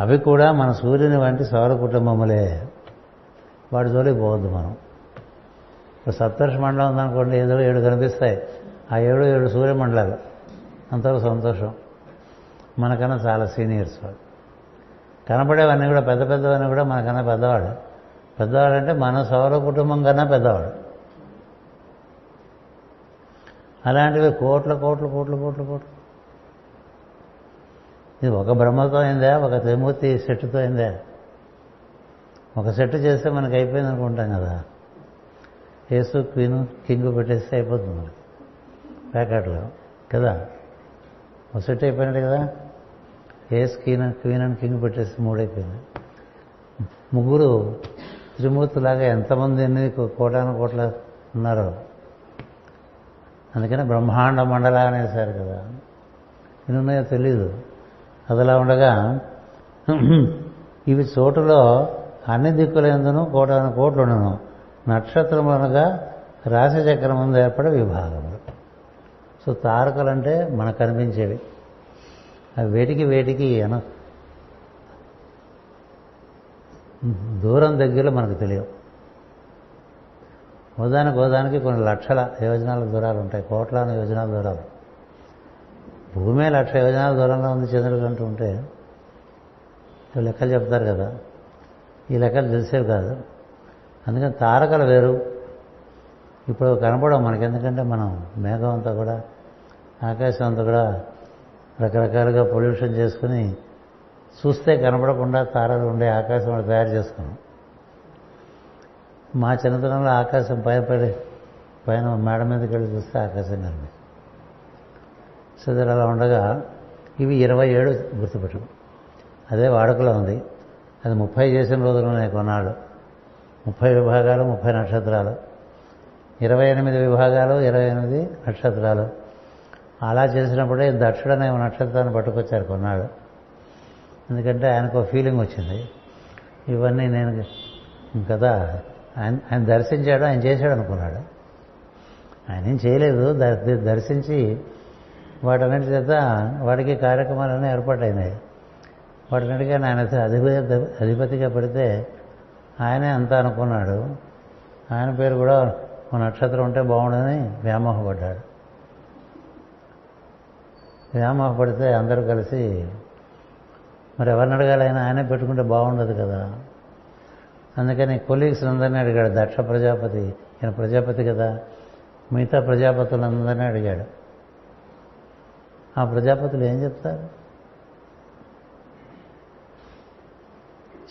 అవి కూడా మన సూర్యుని వంటి సౌర కుటుంబములే. వాడి జోలికి పోవద్దు మనం. సప్తర్షి మండలం ఉందనుకోండి ఏదో ఏడు కనిపిస్తాయి. ఆ ఏడు ఏడు సూర్యమండలాలు. అంతవరకు సంతోషం. మనకన్నా చాలా సీనియర్స్ వాళ్ళు. కనపడేవన్నీ కూడా పెద్ద పెద్దవన్నీ కూడా మనకన్నా పెద్దవాడు పెద్దవాడు అంటే మన సౌర కుటుంబం కన్నా పెద్దవాడు అలాంటివి కోట్ల కోట్ల కోట్ల కోట్ల కోట్లు. ఇది ఒక బ్రహ్మతో అయిందా? ఒక త్రిమూర్తి సెట్టుతో అయిందా? ఒక సెట్ చేస్తే మనకి అయిపోయింది అనుకుంటాం కదా. యేసు క్వీను కింగ్ పెట్టేస్తే అయిపోతుంది మనకి ప్యాకెట్లో కదా? ఒక సెట్ అయిపోయినట్టు కదా? Ace queen queen and king పెట్టేసి మూడైపోయింది. ముగ్గురు త్రిమూర్తులాగా ఎంతమంది ఎన్ని కోటాను కోట్ల ఉన్నారో. అందుకని బ్రహ్మాండ మండల అనేసారు కదా. ఎన్ని ఉన్నాయో తెలీదు. అదిలా ఉండగా ఇవి చోటులో అన్ని దిక్కులందును కోటాను కోట్లు ఉండను. నక్షత్రమునగా రాశి చక్రం ముందు ఏర్పడే విభాగములు. సో తారకలంటే మనకు కనిపించేవి అవి వేటికి వేటికి అన దూరం దగ్గరలో మనకు తెలియవు. ఉదానికి ఉదానికి కొన్ని లక్షల యోజనాల దూరాలు ఉంటాయి. కోట్లాను యోజనాల దూరాలు. భూమే లక్ష యోజనాల దూరంలో ఉంది చంద్రుడు అంటూ ఉంటే లెక్కలు చెప్తారు కదా. ఈ లెక్కలు తెలిసేవి కాదు. అందుకని తారకలు వేరు. ఇప్పుడు కనపడవు మనకి ఎందుకంటే మనం మేఘం అంతా కూడా ఆకాశం అంతా కూడా రకరకాలుగా పొల్యూషన్ చేసుకుని చూస్తే కనపడకుండా తారలు ఉండే ఆకాశం తయారు చేసుకున్నాం. మా చిన్నతనంలో ఆకాశం పై పడి పైన మేడ మీదకి వెళ్ళి చూస్తే ఆకాశం కనిపి. సో అలా ఉండగా ఇవి ఇరవై ఏడు గుర్తుపెట్టు అదే వాడుకలో ఉంది. అది ముప్పై చేసిన రోజుల్లోనే కొన్నాళ్ళు. ముప్పై విభాగాలు ముప్పై నక్షత్రాలు. ఇరవై ఎనిమిది విభాగాలు ఇరవై ఎనిమిది నక్షత్రాలు. అలా చేసినప్పుడే దక్షుడు అనే నక్షత్రాన్ని పట్టుకొచ్చారు కొన్నాడు ఎందుకంటే ఆయనకు ఒక ఫీలింగ్ వచ్చింది. ఇవన్నీ నేను కదా ఆయన ఆయన దర్శించాడు ఆయన చేశాడు అనుకున్నాడు. ఆయన ఏం చేయలేదు దర్శించి వాటన్నిటి చేత వాడికి కార్యక్రమాలన్నీ ఏర్పాటైనాయి. వాటన్నిటికీ ఆయన అధిపతి అధిపతిగా పెడితే ఆయనే అంతా అనుకున్నాడు. ఆయన పేరు కూడా ఒక నక్షత్రం ఉంటే బాగుండదని వ్యామోహపడ్డాడు. వ్యామోహపడితే అందరూ కలిసి మరి ఎవరిని అడగాలి? ఆయన ఆయనే పెట్టుకుంటే బాగుండదు కదా. అందుకని కొలీగ్స్ అందరినీ అడిగాడు. దక్ష ప్రజాపతి ఈయన ప్రజాపతి కదా. మిగతా ప్రజాపతులందరినీ అడిగాడు. ఆ ప్రజాపతులు ఏం చెప్తారు?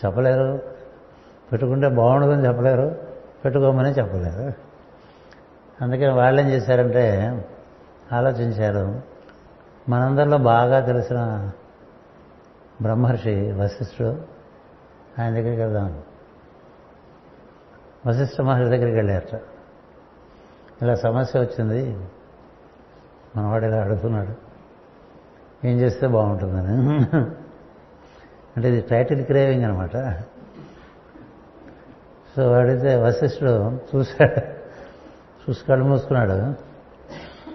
చెప్పలేరు. పెట్టుకుంటే బాగుండదని చెప్పలేరు పెట్టుకోమని చెప్పలేరు. అందుకని వాళ్ళు ఏం చేశారంటే ఆలోచించారు మనందరిలో బాగా తెలిసిన బ్రహ్మర్షి వశిష్ఠుడు ఆయన దగ్గరికి వెళ్దాం. వశిష్ఠ మహర్షి దగ్గరికి వెళ్ళారట. ఇలా సమస్య వచ్చింది మనవాడు ఇలా అడుగుతున్నాడు ఏం చేస్తే బాగుంటుందని. అంటే ఇది టైటిల్ క్రేవింగ్ అనమాట సో అడిగితే వశిష్ఠుడు చూశాడు చూసి కళ్ళు మూసుకున్నాడు.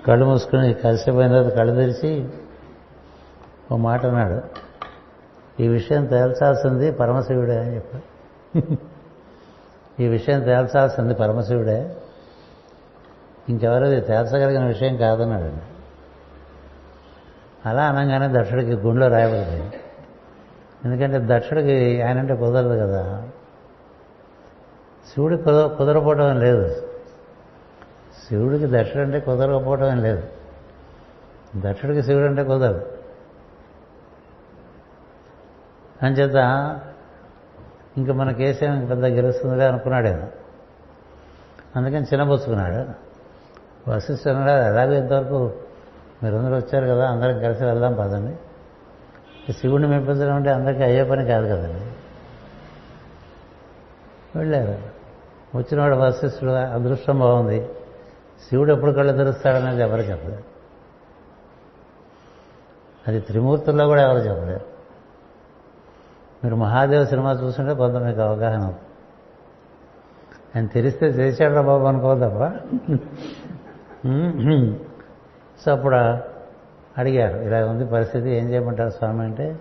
కళ్ళు మూసుకుని కలిసిపోయిన తర్వాత కళ్ళు తెరిచి ఓ మాట అన్నాడు. ఈ విషయం తేల్చాల్సింది పరమశివుడే అని చెప్పాడు ఈ విషయం తేల్చాల్సింది పరమశివుడే. ఇంకెవరు ఇది తేల్చగలిగిన విషయం కాదన్నాడు. అలా అనగానే దక్షుడికి గుండెలో రాయబడింది. ఎందుకంటే దక్షుడికి ఆయనంటే కుదరదు కదా. శివుడు కుదర కుదరపోవటం లేదు. శివుడికి దక్షుడు అంటే కుదరకపోవటం లేదు. దక్షుడికి శివుడు అంటే కుదరదు. అంచేత ఇంకా మన కేసేం పెద్ద గెలుస్తుందిలే అనుకున్నాడేమో అందుకని చిన్నబోసుకున్నాడు వశిష్ఠ ఎలాగో ఇంతవరకు మీరందరూ వచ్చారు కదా అందరం కలిసి వెళ్దాం పదండి. శివుడిని మెప్పించడం అంటే అందరికీ అయ్యే పని కాదు కదండి. వెళ్ళారు. వచ్చినవాడు వశిష్ఠుడు అదృష్టం బాగుంది. శివుడు ఎప్పుడు కళ్ళు తెరుస్తాడనేది ఎవరు చెప్పలేరు. అది త్రిమూర్తుల్లో కూడా ఎవరు చెప్పలేరు. మీరు మహాదేవ సినిమా చూస్తుంటే కొంత మీకు అవగాహన ఆయన తెరిస్తే చేశాడు బాబు అనుకో సో అప్పుడు అడిగారు ఇలా ఉంది పరిస్థితి ఏం చేయమంటారు స్వామి అంటే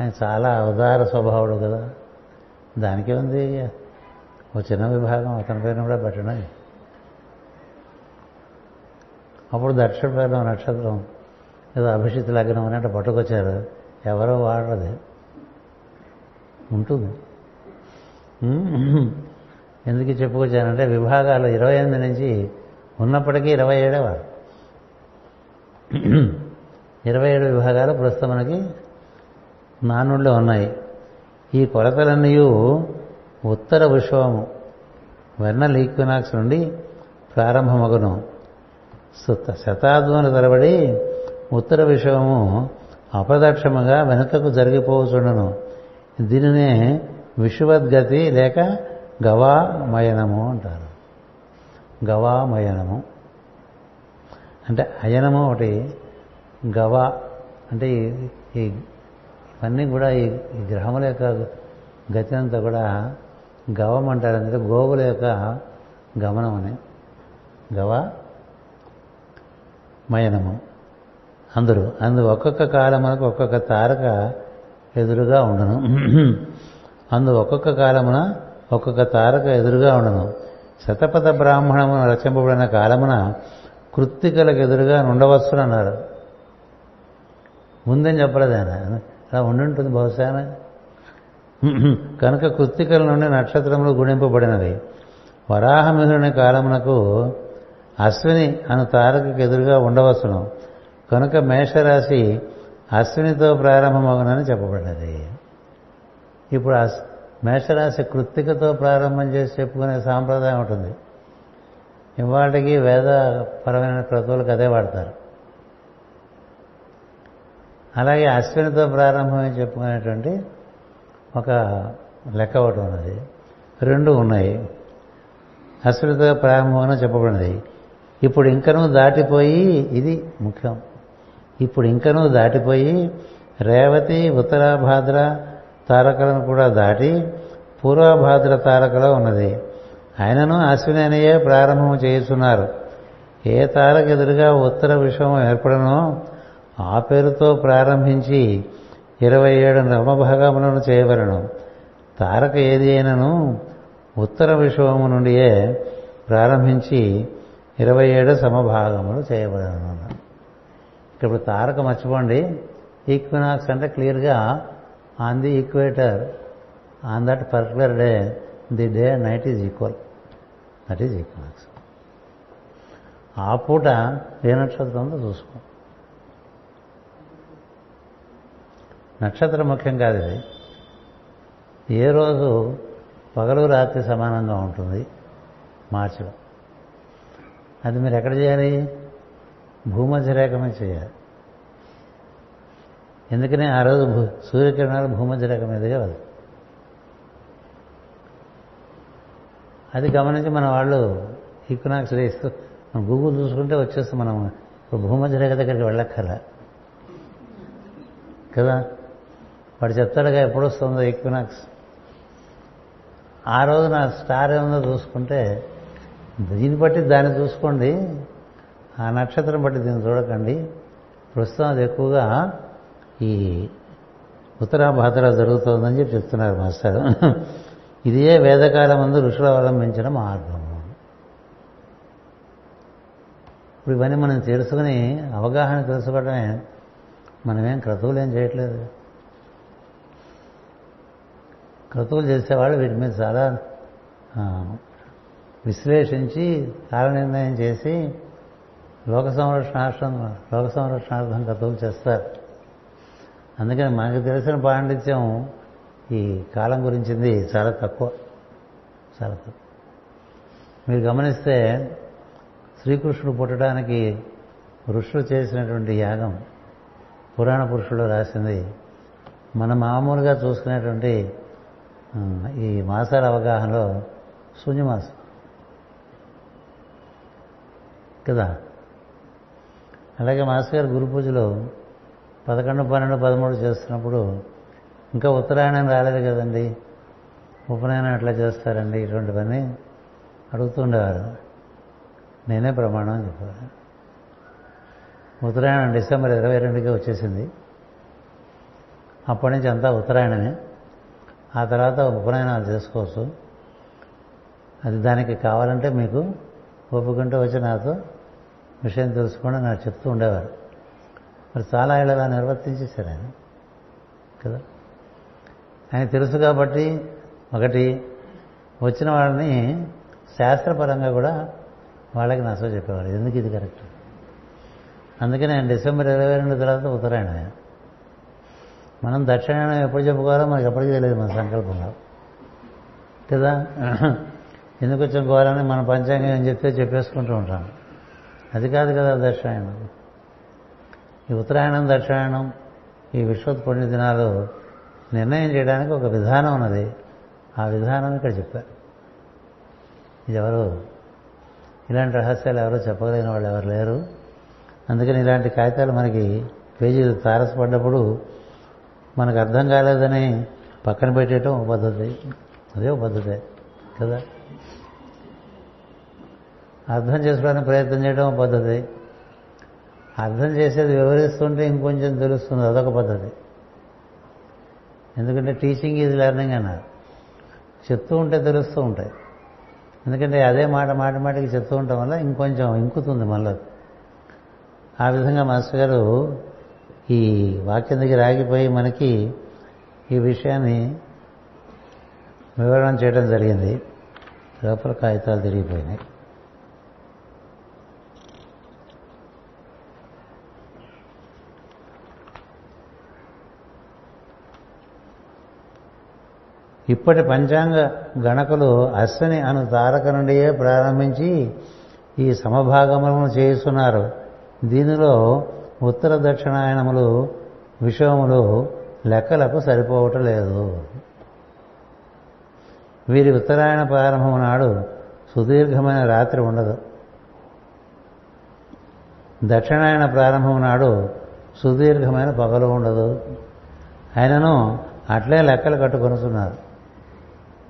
ఆయన చాలా ఉదార స్వభావుడు కదా. దానికే ఉంది ఓ చిన్న విభాగం అతని పేరును కూడా పెట్టడం. అప్పుడు దక్షిణ పేరు నక్షత్రం ఏదో అభిషిత్ లగ్నం అని అంటే పట్టుకొచ్చారు. ఎవరో వాడదు. ఉంటుంది. ఎందుకు చెప్పుకొచ్చానంటే విభాగాలు ఇరవై ఎనిమిది నుంచి ఉన్నప్పటికీ ఇరవై ఏడేవారు ఇరవై ఏడు విభాగాలు ప్రస్తుతం మనకి నానుళ్ళు ఉన్నాయి. ఈ కొలతలన్నీ ఉత్తర విశ్వము వెర్నల్ ఈక్వినాక్స్ నుండి ప్రారంభమగును. సుత శతాబ్దముల తరబడి ఉత్తర విశ్వము అప్రదక్షముగా వెనుకకు జరిగిపోవచ్చుండును దీనినే విశ్వద్గతి లేక గవామయనము అంటారు. గవామయనము. అంటే అయనము ఒకటి గవా అంటే ఈ ఇవన్నీ కూడా ఈ గ్రహముల యొక్క గతి అంతా కూడా గవం అంటారు అందుకే గోవుల యొక్క గమనం అని. గవ మయనము. అందరూ. అందు ఒక్కొక్క కాలమునకు ఒక్కొక్క తారక ఎదురుగా ఉండను. అందు ఒక్కొక్క కాలమున ఒక్కొక్క తారక ఎదురుగా ఉండను. శతపథ బ్రాహ్మణమున రచింపబడిన కాలమున కృత్తికలకు ఎదురుగా ఉండవచ్చునన్నారు ముందని చెప్పలేదు ఆయన అలా ఉండుంటుంది బహుశా కనుక కృత్తికల నుండి నక్షత్రములు గుణింపబడినవి. వరాహమిహుని కాలమునకు అశ్విని అను తారకకు ఎదురుగా ఉండవచ్చును. కనుక మేషరాశి అశ్వినితో ప్రారంభమవునని చెప్పబడ్డది ఇప్పుడు మేషరాశి కృత్తికతో ప్రారంభం చేసి చెప్పుకునే సాంప్రదాయం ఉంటుంది ఇవాటికి వేదపరమైన క్రతువులకు అదే వాడతారు. అలాగే అశ్వినితో ప్రారంభమై చెప్పుకునేటువంటి ఒక లెక్క ఒకటి ఉన్నది. రెండు ఉన్నాయి. అశ్వినితో ప్రారంభమైన చెప్పబడినది. ఇప్పుడు ఇంకనూ దాటిపోయి ఇది ముఖ్యం. ఇప్పుడు ఇంకనూ దాటిపోయి రేవతి ఉత్తరాభాద్ర తారకలను కూడా దాటి పూర్వభాద్ర తారకలో ఉన్నది. ఆయనను అశ్విని ప్రారంభం చేస్తున్నారు ఏ తారక ఎదురుగా ఉత్తర విశ్వం ఏర్పడనో ఆ పేరుతో ప్రారంభించి ఇరవై ఏడు నవభాగములను చేయవలను. తారక ఏది అయినను ఉత్తర విశ్వము నుండియే ప్రారంభించి ఇరవై ఏడు సమభాగములు చేయబడను. ఇప్పుడు తారక మర్చిపోండి. ఈక్వినాక్స్ అంటే క్లియర్గా on the equator on that particular day the day night is equal. That is equinox. ఆ పూట ఏ నక్షత్రం చూసుకో. నక్షత్రం ముఖ్యం కాదు ఇది ఏ రోజు పగలు రాత్రి సమానంగా ఉంటుంది? మార్చిలో. అది మీరు ఎక్కడ చేయాలి? భూమధ్య మీద చేయాలి. ఎందుకనే ఆ రోజు సూర్యకిరణాలు భూమధ్య రేఖ మీదుగా వెళ్తాయి అది గమనించి మన వాళ్ళు ఈక్వినాక్స్ వేస్తూ మనం గూగుల్ చూసుకుంటే వచ్చేస్తాం మనం ఇప్పుడు భూమధ్య రేఖ దగ్గరికి వెళ్ళక్కర్లా? కదా? వాడు చెప్తాడుగా ఎప్పుడు వస్తుందో ఈక్వినాక్స్. ఆ రోజు నా స్టార్ ఏముందో చూసుకుంటే దీన్ని బట్టి దాన్ని చూసుకోండి. ఆ నక్షత్రం బట్టి దీన్ని చూడకండి. ప్రస్తుతం అది ఎక్కువగా ఈ ఉత్తరాభాద్ర జరుగుతోందని చెప్పి చెప్తున్నారు మాస్టర్. ఇదే వేదకాలం ముందు ఋషులు అవలంబించిన మార్గము ఇప్పుడు ఇవన్నీ మనం తెలుసుకుని అవగాహన తెలుసుకోవడమే మనమేం క్రతువులేం చేయట్లేదు. క్రతువులు చేసేవాళ్ళు వీటి మీద చాలా విశ్లేషించి కాల నిర్ణయం చేసి లోక సంరక్షణార్థం లోక సంరక్షణార్థం క్రతువులు చేస్తారు. అందుకని మనకు తెలిసిన పాండిత్యం ఈ కాలం గురించింది చాలా తక్కువ చాలా తక్కువ. మీరు గమనిస్తే శ్రీకృష్ణుడు పుట్టడానికి ఋషులు చేసినటువంటి యాగం పురాణ పురుషులు రాసింది. మనం మామూలుగా చూసుకునేటువంటి ఈ మాసాల అవగాహనలో శూన్యమాసం. కదా? అలాగే మాస్ గారు గురు పూజలో పదకొండు పన్నెండు పదమూడు చేస్తున్నప్పుడు ఇంకా ఉత్తరాయణం రాలేదు కదండి. ఉపనయనం ఎట్లా చేస్తారండి? ఇటువంటివన్నీ అడుగుతుండేవారు నేనే ప్రమాణం అని చెప్పాను. ఉత్తరాయణం డిసెంబర్ ఇరవై రెండుకే వచ్చేసింది. అప్పటి నుంచి అంతా ఉత్తరాయణమే. ఆ తర్వాత ఉపనయనాలు చేసుకోవచ్చు. అది దానికి కావాలంటే మీకు ఒప్పుకుంటూ వచ్చి నాతో విషయం తెలుసుకోండి నాకు చెప్తూ ఉండేవారు. మరి చాలా ఇలా నిర్వర్తించేశారు ఆయన. కదా? ఆయన తెలుసు కాబట్టి ఒకటి వచ్చిన వాళ్ళని శాస్త్రపరంగా కూడా వాళ్ళకి నచ్చ చెప్పేవారు. ఎందుకు ఇది కరెక్ట్? అందుకని ఆయన డిసెంబర్ ఇరవై రెండు తర్వాత ఉత్తరాయణ మనం దక్షిణాయనం ఎప్పుడు చెప్పుకోవాలో మనకి ఎప్పటికీ చేయలేదు మన సంకల్పంలో. కదా? ఎందుకు చెప్పుకోవాలని మన పంచాంగం ఏం చెప్తే చెప్పేసుకుంటూ ఉంటాం. అది కాదు కదా దక్షిణాయనం. ఈ ఉత్తరాయణం దక్షిణాయనం ఈ విశ్వత్ దినాలు నిర్ణయం చేయడానికి ఒక విధానం ఉన్నది. ఆ విధానం ఇక్కడ చెప్పారు ఇది ఎవరు ఇలాంటి రహస్యాలు ఎవరో చెప్పగలిగిన వాళ్ళు ఎవరు లేరు? అందుకని ఇలాంటి కాగితాలు మనకి పేజీలు తారసపడ్డప్పుడు మనకు అర్థం కాలేదని పక్కన పెట్టేయటం ఒక పద్ధతి. అదే ఒక పద్ధతే కదా? అర్థం చేసుకోవడానికి ప్రయత్నం చేయడం ఒక పద్ధతి. అర్థం చేసేది వివరిస్తుంటే ఇంకొంచెం తెలుస్తుంది అదొక పద్ధతి. ఎందుకంటే టీచింగ్ ఈజ్ లెర్నింగ్ అన్నారు. చెప్తూ ఉంటే తెలుస్తూ ఉంటాయి. ఎందుకంటే అదే మాట మాట మాటకి చెప్తూ ఉండటం వల్ల ఇంకొంచెం ఇంకుతుంది మళ్ళీ. ఆ విధంగా మాస్టర్ గారు ఈ వాక్యం దగ్గర ఆగిపోయి మనకి ఈ విషయాన్ని వివరణ చేయడం జరిగింది. లోపల కాగితాలు తిరిగిపోయినాయి. ఇప్పటి పంచాంగ గణకులు అశ్విని అను తారక నుండియే ప్రారంభించి ఈ సమభాగములను చేస్తున్నారు దీనిలో ఉత్తర దక్షిణాయనములు విషయములు లెక్కలకు సరిపోవటం లేదు. వీరి ఉత్తరాయణ ప్రారంభం నాడు సుదీర్ఘమైన రాత్రి ఉండదు. దక్షిణాయన ప్రారంభం నాడు సుదీర్ఘమైన పగలు ఉండదు. ఆయనను అట్లే లెక్కలు కట్టుకొనుతున్నారు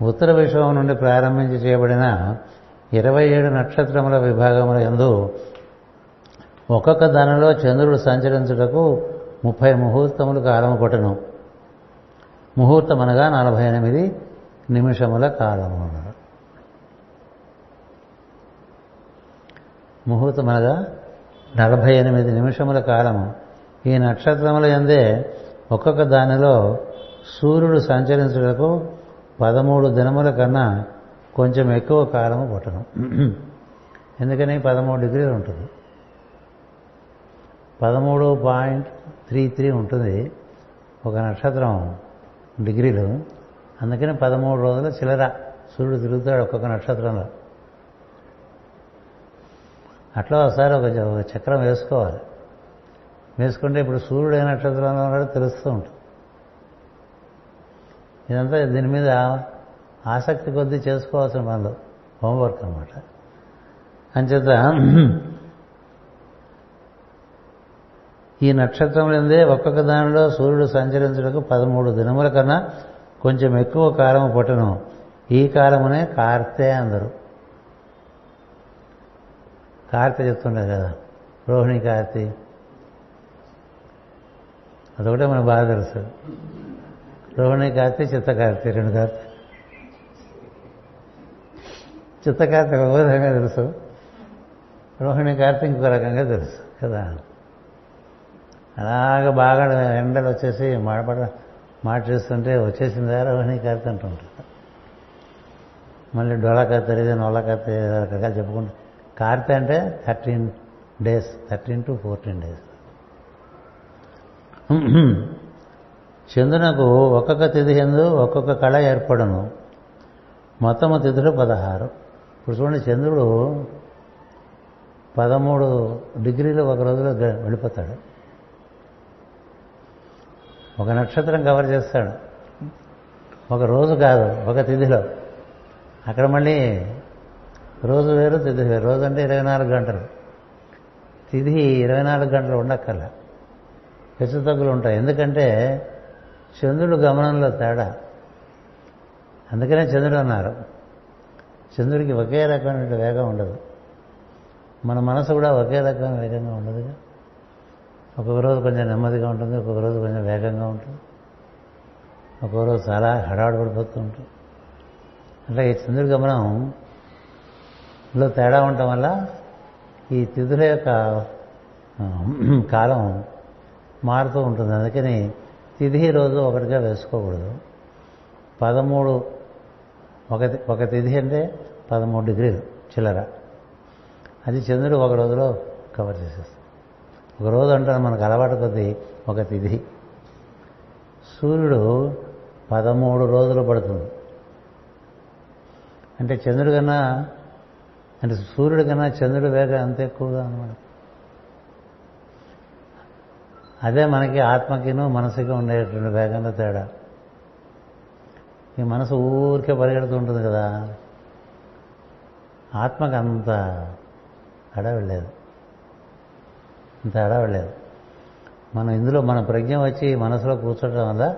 ఉత్తర విశ్వం నుండి ప్రారంభించి చేయబడిన ఇరవై ఏడు నక్షత్రముల విభాగముల ఎందు ఒక్కొక్క దానిలో చంద్రుడు సంచరించుటకు ముప్పై ముహూర్తములు కాలము కొట్టను. ముహూర్తం అనగా నలభై ఎనిమిది నిమిషముల కాలము. ముహూర్తం అనగా నలభై ఎనిమిది నిమిషముల కాలము. ఈ నక్షత్రముల ఎందే ఒక్కొక్క దానిలో సూర్యుడు సంచరించుటకు పదమూడు దినముల కన్నా కొంచెం ఎక్కువ కాలము పుట్టడం ఎందుకని పదమూడు డిగ్రీలు ఉంటుంది. పదమూడు పాయింట్ త్రీ త్రీ ఉంటుంది ఒక నక్షత్రం డిగ్రీలు. అందుకని పదమూడు రోజుల చిల్లర సూర్యుడు తిరుగుతాడు ఒక్కొక్క నక్షత్రంలో. అట్లా ఒకసారి ఒక చక్రం వేసుకోవాలి. వేసుకుంటే ఇప్పుడు సూర్యుడు ఏ నక్షత్రంలో ఉన్నాడో తెలుస్తూ ఉంటుంది. ఇదంతా దీని మీద ఆసక్తి కొద్దీ చేసుకోవాల్సిన పనులు హోంవర్క్ అనమాట అంచేత ఈ నక్షత్రములందే ఒక్కొక్క దానిలో సూర్యుడు సంచరించడానికి పదమూడు దినముల కన్నా కొంచెం ఎక్కువ కాలము పుట్టను. ఈ కాలమునే కార్తె అందరు. కార్తె చెప్తుంటారు కదా రోహిణి కార్తె. అదొకటే మనకు బాగా తెలుసు. రోహిణి కార్తె చిత్తకార్తె రెండు కార్తె. చిత్తకార్తె ఒక విధంగా తెలుసు. రోహిణి కార్తె ఇంకొక రకంగా తెలుసు కదా. అలాగ బాగా ఎండలు వచ్చేసి మాడపడ మాట చేస్తుంటే వచ్చేసిందా రోహిణి కార్తె అంటుంటారు మళ్ళీ డొల కార్తె ఇది నొల్ల కార్తె రకరకాలు చెప్పుకుంటా. కార్తె అంటే thirteen days thirteen to fourteen days. చంద్రునకు ఒక్కొక్క తిథి ఎందు ఒక్కొక్క కళ ఏర్పడను. మొత్తము తిథులు పదహారు. ఇప్పుడు చూడండి చంద్రుడు పదమూడు డిగ్రీలు ఒక రోజులో వెళ్ళిపోతాడు. ఒక నక్షత్రం కవర్ చేస్తాడు. ఒక రోజు కాదు ఒక తిథిలో. అక్కడ మళ్ళీ రోజు వేరు తిథి వేరు. రోజు అంటే ఇరవై నాలుగు గంటలు. తిథి ఇరవై నాలుగు గంటలు ఉండక్కర్లా. హెచ్చు తగ్గులు ఉంటాయి. ఎందుకంటే చంద్రుడు గమనంలో తేడా. అందుకనే చంద్రుడు అన్నారు. చంద్రుడికి ఒకే రకమైన వేగం ఉండదు. మన మనసు కూడా ఒకే రకమైన వేగంగా ఉండదుగా. ఒక్కొక్క రోజు కొంచెం నెమ్మదిగా ఉంటుంది ఒక్కొక్క రోజు కొంచెం వేగంగా ఉంటుంది. ఒక్కొక్క రోజు చాలా హడావుడు పడిపోతూ ఉంటుంది. అట్లా ఈ చంద్రుడి గమనంలో తేడా ఉండటం వల్ల ఈ తిథుల యొక్క కాలం మారుతూ ఉంటుంది. అందుకని తిథి రోజు ఒకటిగా వేసుకోకూడదు. పదమూడు ఒక ఒక తిథి అంటే పదమూడు డిగ్రీలు చిల్లర. అది చంద్రుడు ఒక రోజులో కవర్ చేసేస్తాడు. ఒక రోజు మనకు అలవాటు కొద్దీ ఒక తిథి. సూర్యుడు పదమూడు రోజులు పడుతుంది. అంటే చంద్రుడి కన్నా అంటే సూర్యుడి కన్నా చంద్రుడి వేగం అంత ఎక్కువగా అనమాట. అదే మనకి ఆత్మకిను మనసుకి ఉండేటువంటి వేగంలో తేడా. ఈ మనసు ఊరికే పరిగెడుతూ ఉంటుంది కదా. ఆత్మకు అంత అడవిలేదు తేడా లేదు. మనం ఇందులో మన ప్రజ్ఞ వచ్చి మనసులో కూర్చోటం వల్ల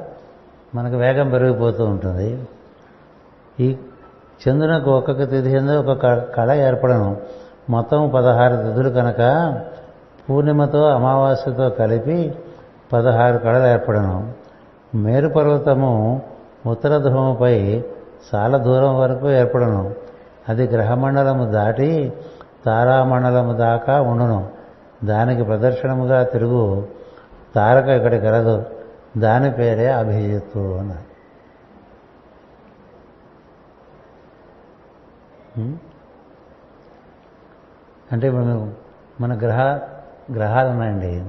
మనకు వేగం పెరిగిపోతూ ఉంటుంది. ఈ చంద్రునకు ఒక్కొక్క తిథి ఎందు ఒక కళ ఏర్పడను. మొత్తం పదహారు తిథులు కనుక పూర్ణిమతో అమావాస్యతో కలిపి పదహారు కళలు ఏర్పడను. మేరు పర్వతము ఉత్తర ధ్రువముపై చాలా దూరం వరకు ఏర్పడను. అది గ్రహమండలము దాటి తారామండలము దాకా ఉండును. దానికి ప్రదర్శనముగా తిరుగు. తారక ఇక్కడి కలదు దాని పేరే అభిజిత్తు అన్నారు. అంటే మనం మన గ్రహ గ్రహాలు ఉన్నాయండి.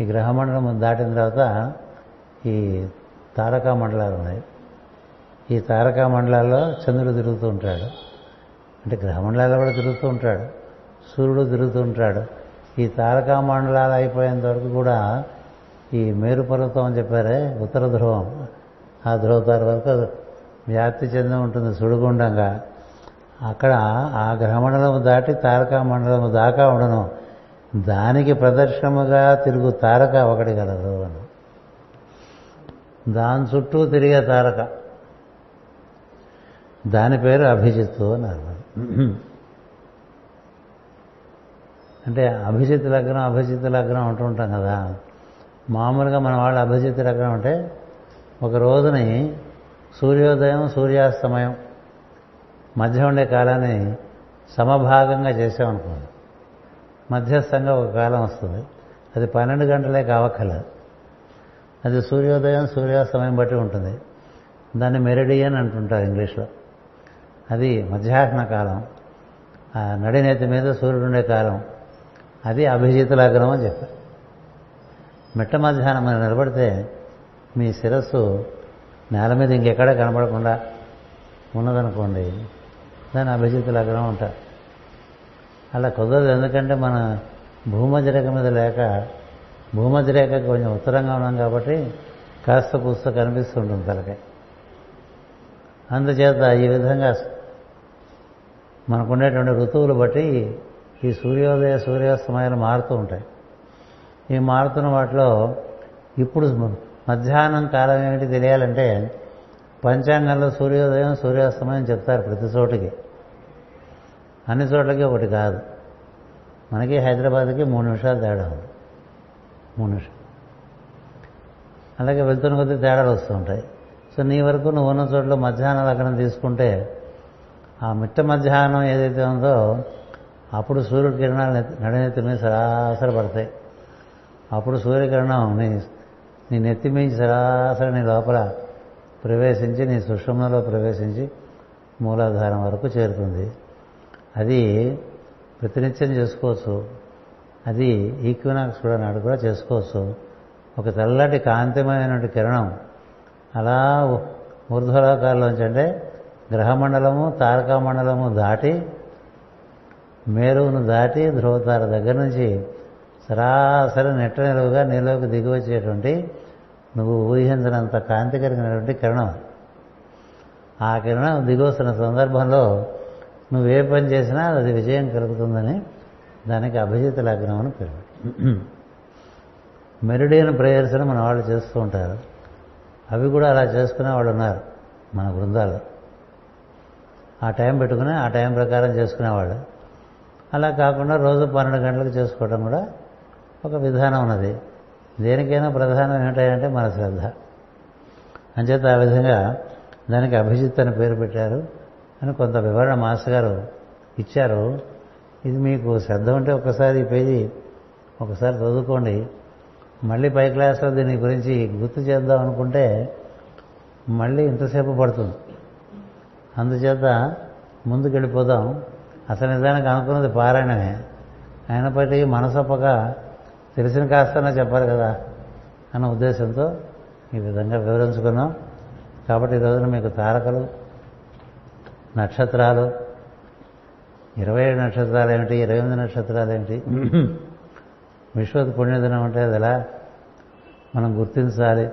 ఈ గ్రహమండలం దాటిన తర్వాత ఈ తారకా మండలాలు ఉన్నాయి. ఈ తారకా మండలాల్లో చంద్రుడు తిరుగుతూ ఉంటాడు. అంటే గ్రహమండలాల్లో కూడా తిరుగుతూ ఉంటాడు. సూర్యుడు తిరుగుతూ ఉంటాడు. ఈ తారకా మండలాలు అయిపోయేంత వరకు కూడా ఈ మేరు పర్వతం అని చెప్పారే ఉత్తర ధ్రువం. ఆ ధ్రువతార వరకు వ్యాప్తి చెంది ఉంటుంది సుడిగుండంగా. అక్కడ ఆ గ్రహమండలము దాటి తారకా మండలము దాకా ఉండను. దానికి ప్రదర్శనముగా తిరుగు తారక ఒకటి కలదు అని. దాని చుట్టూ తిరిగే తారక. దాని పేరు అభిజిత్తు అన్నారు అంటే అభిజిత్ లగ్నం అభిజిత్ లగ్నం అంటూ ఉంటాం కదా. మామూలుగా మన వాళ్ళు అభిజిత్ లగ్నం అంటే ఒక రోజుని సూర్యోదయం సూర్యాస్తమయం మధ్య ఉండే కాలాన్ని సమభాగంగా చేసామనుకోండి మధ్యస్థంగా ఒక కాలం వస్తుంది. అది పన్నెండు గంటలే కావక్కర్లేదు. అది సూర్యోదయం సూర్యాస్తమయం బట్టి ఉంటుంది. దాన్ని మెరిడియన్ అంటుంటారు ఇంగ్లీష్లో. అది మధ్యాహ్న కాలం. ఆ నడినేతి మీద సూర్యుడు ఉండే కాలం. అది అభిజిత లగ్నం అని చెప్పారు. మిట్ట మధ్యాహ్నం మీరు నిలబడితే మీ శిరస్సు నేల మీద ఇంకెక్కడ కనబడకుండా ఉన్నదనుకోండి దాని అభిజిత లగ్నం అంటారు. అలా కుదరదు ఎందుకంటే మన భూమధ్య రేఖ మీద లేక భూమధ్య రేఖ కొంచెం ఉత్తరంగా ఉన్నాం కాబట్టి కాస్త పూస్త కనిపిస్తుంటుంది తలకాయ అందుచేత ఈ విధంగా మనకుండేటువంటి ఋతువులు బట్టి ఈ సూర్యోదయ సూర్యాస్తమయాలు మారుతూ ఉంటాయి. ఈ మారుతున్న వాటిలో ఇప్పుడు మధ్యాహ్నం కాలం ఏమిటి తెలియాలంటే పంచాంగంలో సూర్యోదయం సూర్యాస్తమయం చెప్తారు ప్రతి చోటికి. అన్ని చోట్లకి ఒకటి కాదు. మనకి హైదరాబాద్కి మూడు నిమిషాలు తేడా ఉంది. మూడు నిమిషాలు. అలాగే వెళ్తున్న కొద్దీ తేడాలు వస్తూ ఉంటాయి. సో నీ వరకు నువ్వు ఉన్న చోట్ల మధ్యాహ్నం అక్కడ తీసుకుంటే ఆ మిట్ట మధ్యాహ్నం ఏదైతే ఉందో అప్పుడు సూర్యుడి కిరణాలు నడినెత్తి మీద సరాసరి పడతాయి. అప్పుడు సూర్యకిరణం నీ నీ నెత్తి మించి సరాసరి నీ లోపల ప్రవేశించి నీ సుషుమ్నలో ప్రవేశించి మూలాధారం వరకు చేరుతుంది. అది ప్రతినిత్యం చేసుకోవచ్చు. అది ఈక్వినాక్స్ కూడా నాడు కూడా చేసుకోవచ్చు. ఒక తెల్లటి కాంతిమయమైనటువంటి కిరణం అలా ఊర్ధ్వలోకాల్లోంచి అంటే గ్రహమండలము తారకామండలము దాటి మేరువును దాటి ధ్రువతార దగ్గర నుంచి సరాసరి నెట్ట నిలువుగా నీలోకి దిగివచ్చేటువంటి నువ్వు ఊహించినంత కాంతి కలిగినటువంటి కిరణం. ఆ కిరణం దిగొస్తున్న సందర్భంలో నువ్వు ఏ పని చేసినా అది విజయం కలుగుతుందని దానికి అభిజిత లగ్నం అని పేరు. మెరిడియన్ ప్రేయర్స్ అని మన వాళ్ళు చేస్తూ ఉంటారు. అవి కూడా అలా చేసుకునే వాళ్ళు ఉన్నారు మన బృందాలు. ఆ టైం పెట్టుకుని ఆ టైం ప్రకారం చేసుకునేవాళ్ళు. అలా కాకుండా రోజు పన్నెండు గంటలకు చేసుకోవడం కూడా ఒక విధానం ఉన్నది. దేనికైనా ప్రధానం ఏమిటంటే మన శ్రద్ధ. అంచేత ఆ విధంగా దానికి అభిజిత్ అని పేరు పెట్టారు. అని కొంత వివరణ మాస్టర్ గారు ఇచ్చారు. ఇది మీకు శ్రద్ధ ఉంటే ఒకసారి ఈ పేజీ ఒకసారి చదువుకోండి. మళ్ళీ పై క్లాస్లో దీని గురించి గుర్తు చేద్దాం అనుకుంటే మళ్ళీ ఇంతసేపు పడుతుంది. అందుచేత ముందుకు వెళ్ళిపోదాం అసలు నిజానికి అనుకున్నది పారాయణమే. అయినప్పటికీ మనసొప్పక తెలిసిన కాస్తనే చెప్పాలి కదా అన్న ఉద్దేశంతో ఈ విధంగా వివరించుకున్నాం. కాబట్టి ఈ రోజున మీకు తారకలు నక్షత్రాలు ఇరవై ఏడు నక్షత్రాలు ఏమిటి ఇరవై ఎనిమిది నక్షత్రాలు ఏమిటి విశ్వత్ పుణ్యదినం అంటే అది ఎలా? మనం గుర్తించాలి.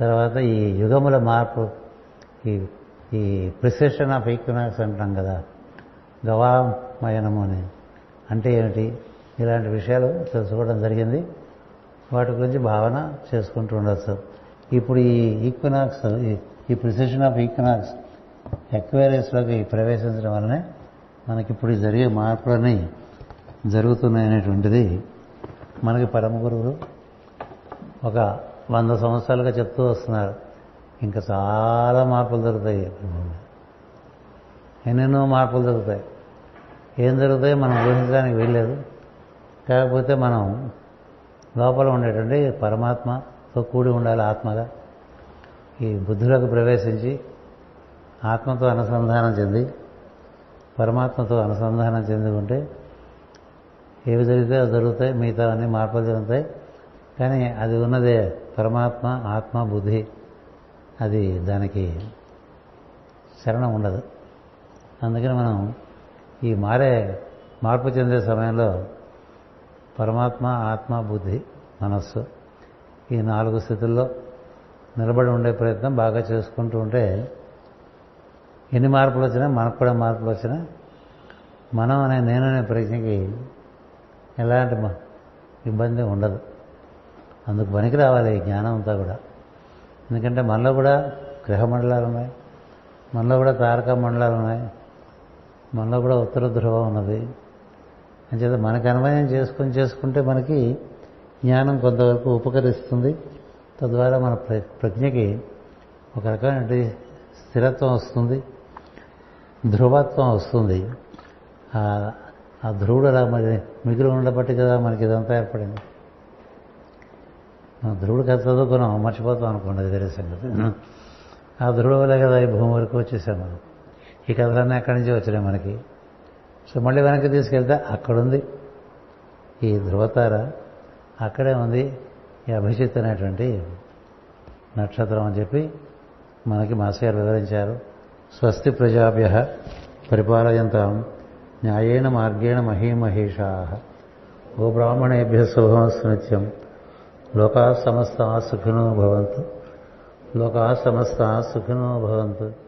తర్వాత ఈ యుగముల మార్పు ఈ ఈ ప్రిసెషన్ ఆఫ్ ఈక్వినాక్స్ అంటాం కదా. గవామయనము అని అంటే ఏమిటి? ఇలాంటి విషయాలు తెలుసుకోవడం జరిగింది. వాటి గురించి భావన చేసుకుంటూ ఉండొచ్చు. ఇప్పుడు ఈ ఈక్వినాక్స్ ఈ ప్రిసెషన్ ఆఫ్ ఈక్వినాక్స్ ఎక్వేరియస్లోకి ప్రవేశించడం వల్లనే మనకి ఇప్పుడు జరిగే మార్పులని జరుగుతున్నాయనేటువంటిది మనకి పరమ గురువులు ఒక వంద సంవత్సరాలుగా చెప్తూ వస్తున్నారు. ఇంకా చాలా మార్పులు దొరుకుతాయి ఎన్నెన్నో మార్పులు జరుగుతాయి. ఏం జరుగుతాయో మనం ఊహించడానికి వీల్లేదు. కాకపోతే మనం లోపల ఉండేటువంటి పరమాత్మతో కూడి ఉండాలి ఆత్మగా. ఈ బుద్ధులకు ప్రవేశించి ఆత్మతో అనుసంధానం చెంది పరమాత్మతో అనుసంధానం చెంది ఉంటే ఏవి జరిగితే అవి జరుగుతాయి మిగతా అన్ని మార్పులు జరుగుతాయి. కానీ అది ఉన్నదే పరమాత్మ ఆత్మ బుద్ధి. అది దానికి శరణం ఉండదు. అందుకని మనం ఈ మారే మార్పు చెందే సమయంలో పరమాత్మ ఆత్మ బుద్ధి మనస్సు ఈ నాలుగు స్థితుల్లో నిలబడి ఉండే ప్రయత్నం బాగా చేసుకుంటూ ఉంటే ఎన్ని మార్పులు వచ్చినా మనకు కూడా మార్పులు వచ్చినా మనం అనే నేననే ప్రజ్ఞకి ఎలాంటి ఇబ్బంది ఉండదు. అందుకు పనికి రావాలి ఈ జ్ఞానం అంతా కూడా. ఎందుకంటే మనలో కూడా గ్రహ మండలాలు ఉన్నాయి మనలో కూడా తారక మండలాలు ఉన్నాయి మనలో కూడా ఉత్తర ధ్రువం ఉన్నది. అంచేత మనకు అన్వయం చేసుకుని చేసుకుంటే మనకి జ్ఞానం కొంతవరకు ఉపకరిస్తుంది. తద్వారా మన ప్రజ్ఞకి ఒక రకమైన స్థిరత్వం వస్తుంది. ధ్రువత్వం వస్తుంది. ఆ ధ్రువుడు అలా మరి మిగిలి ఉండబట్టి కదా మనకి ఇదంతా ఏర్పడింది. మనం ధ్రువుడు కథ చదువుకున్నాం మర్చిపోతాం అనుకోండి అది వేరే సంగతి. ఆ ధ్రువులే కదా ఈ భూమి వరకు వచ్చేసాం మనం. ఈ కథలన్నీ అక్కడి నుంచి వచ్చినాయి మనకి. సో మళ్ళీ వెనక్కి తీసుకెళ్తే అక్కడుంది. ఈ ధ్రువతార అక్కడే ఉంది. ఈ అభిజిత్ అనేటువంటి నక్షత్రం అని చెప్పి మనకి మాస్టర్ గారు వివరించారు. స్వస్తి ప్రజాభ్య పరిపాలయంతాం న్యాయేణ మార్గేణ మహీమహేషా ఓ బ్రాహ్మణేభ్య శుభమస్తు నిత్యం. లోకా సమస్త సుఖినో భవంతు. లోకా సమస్త సుఖినో భవంతు.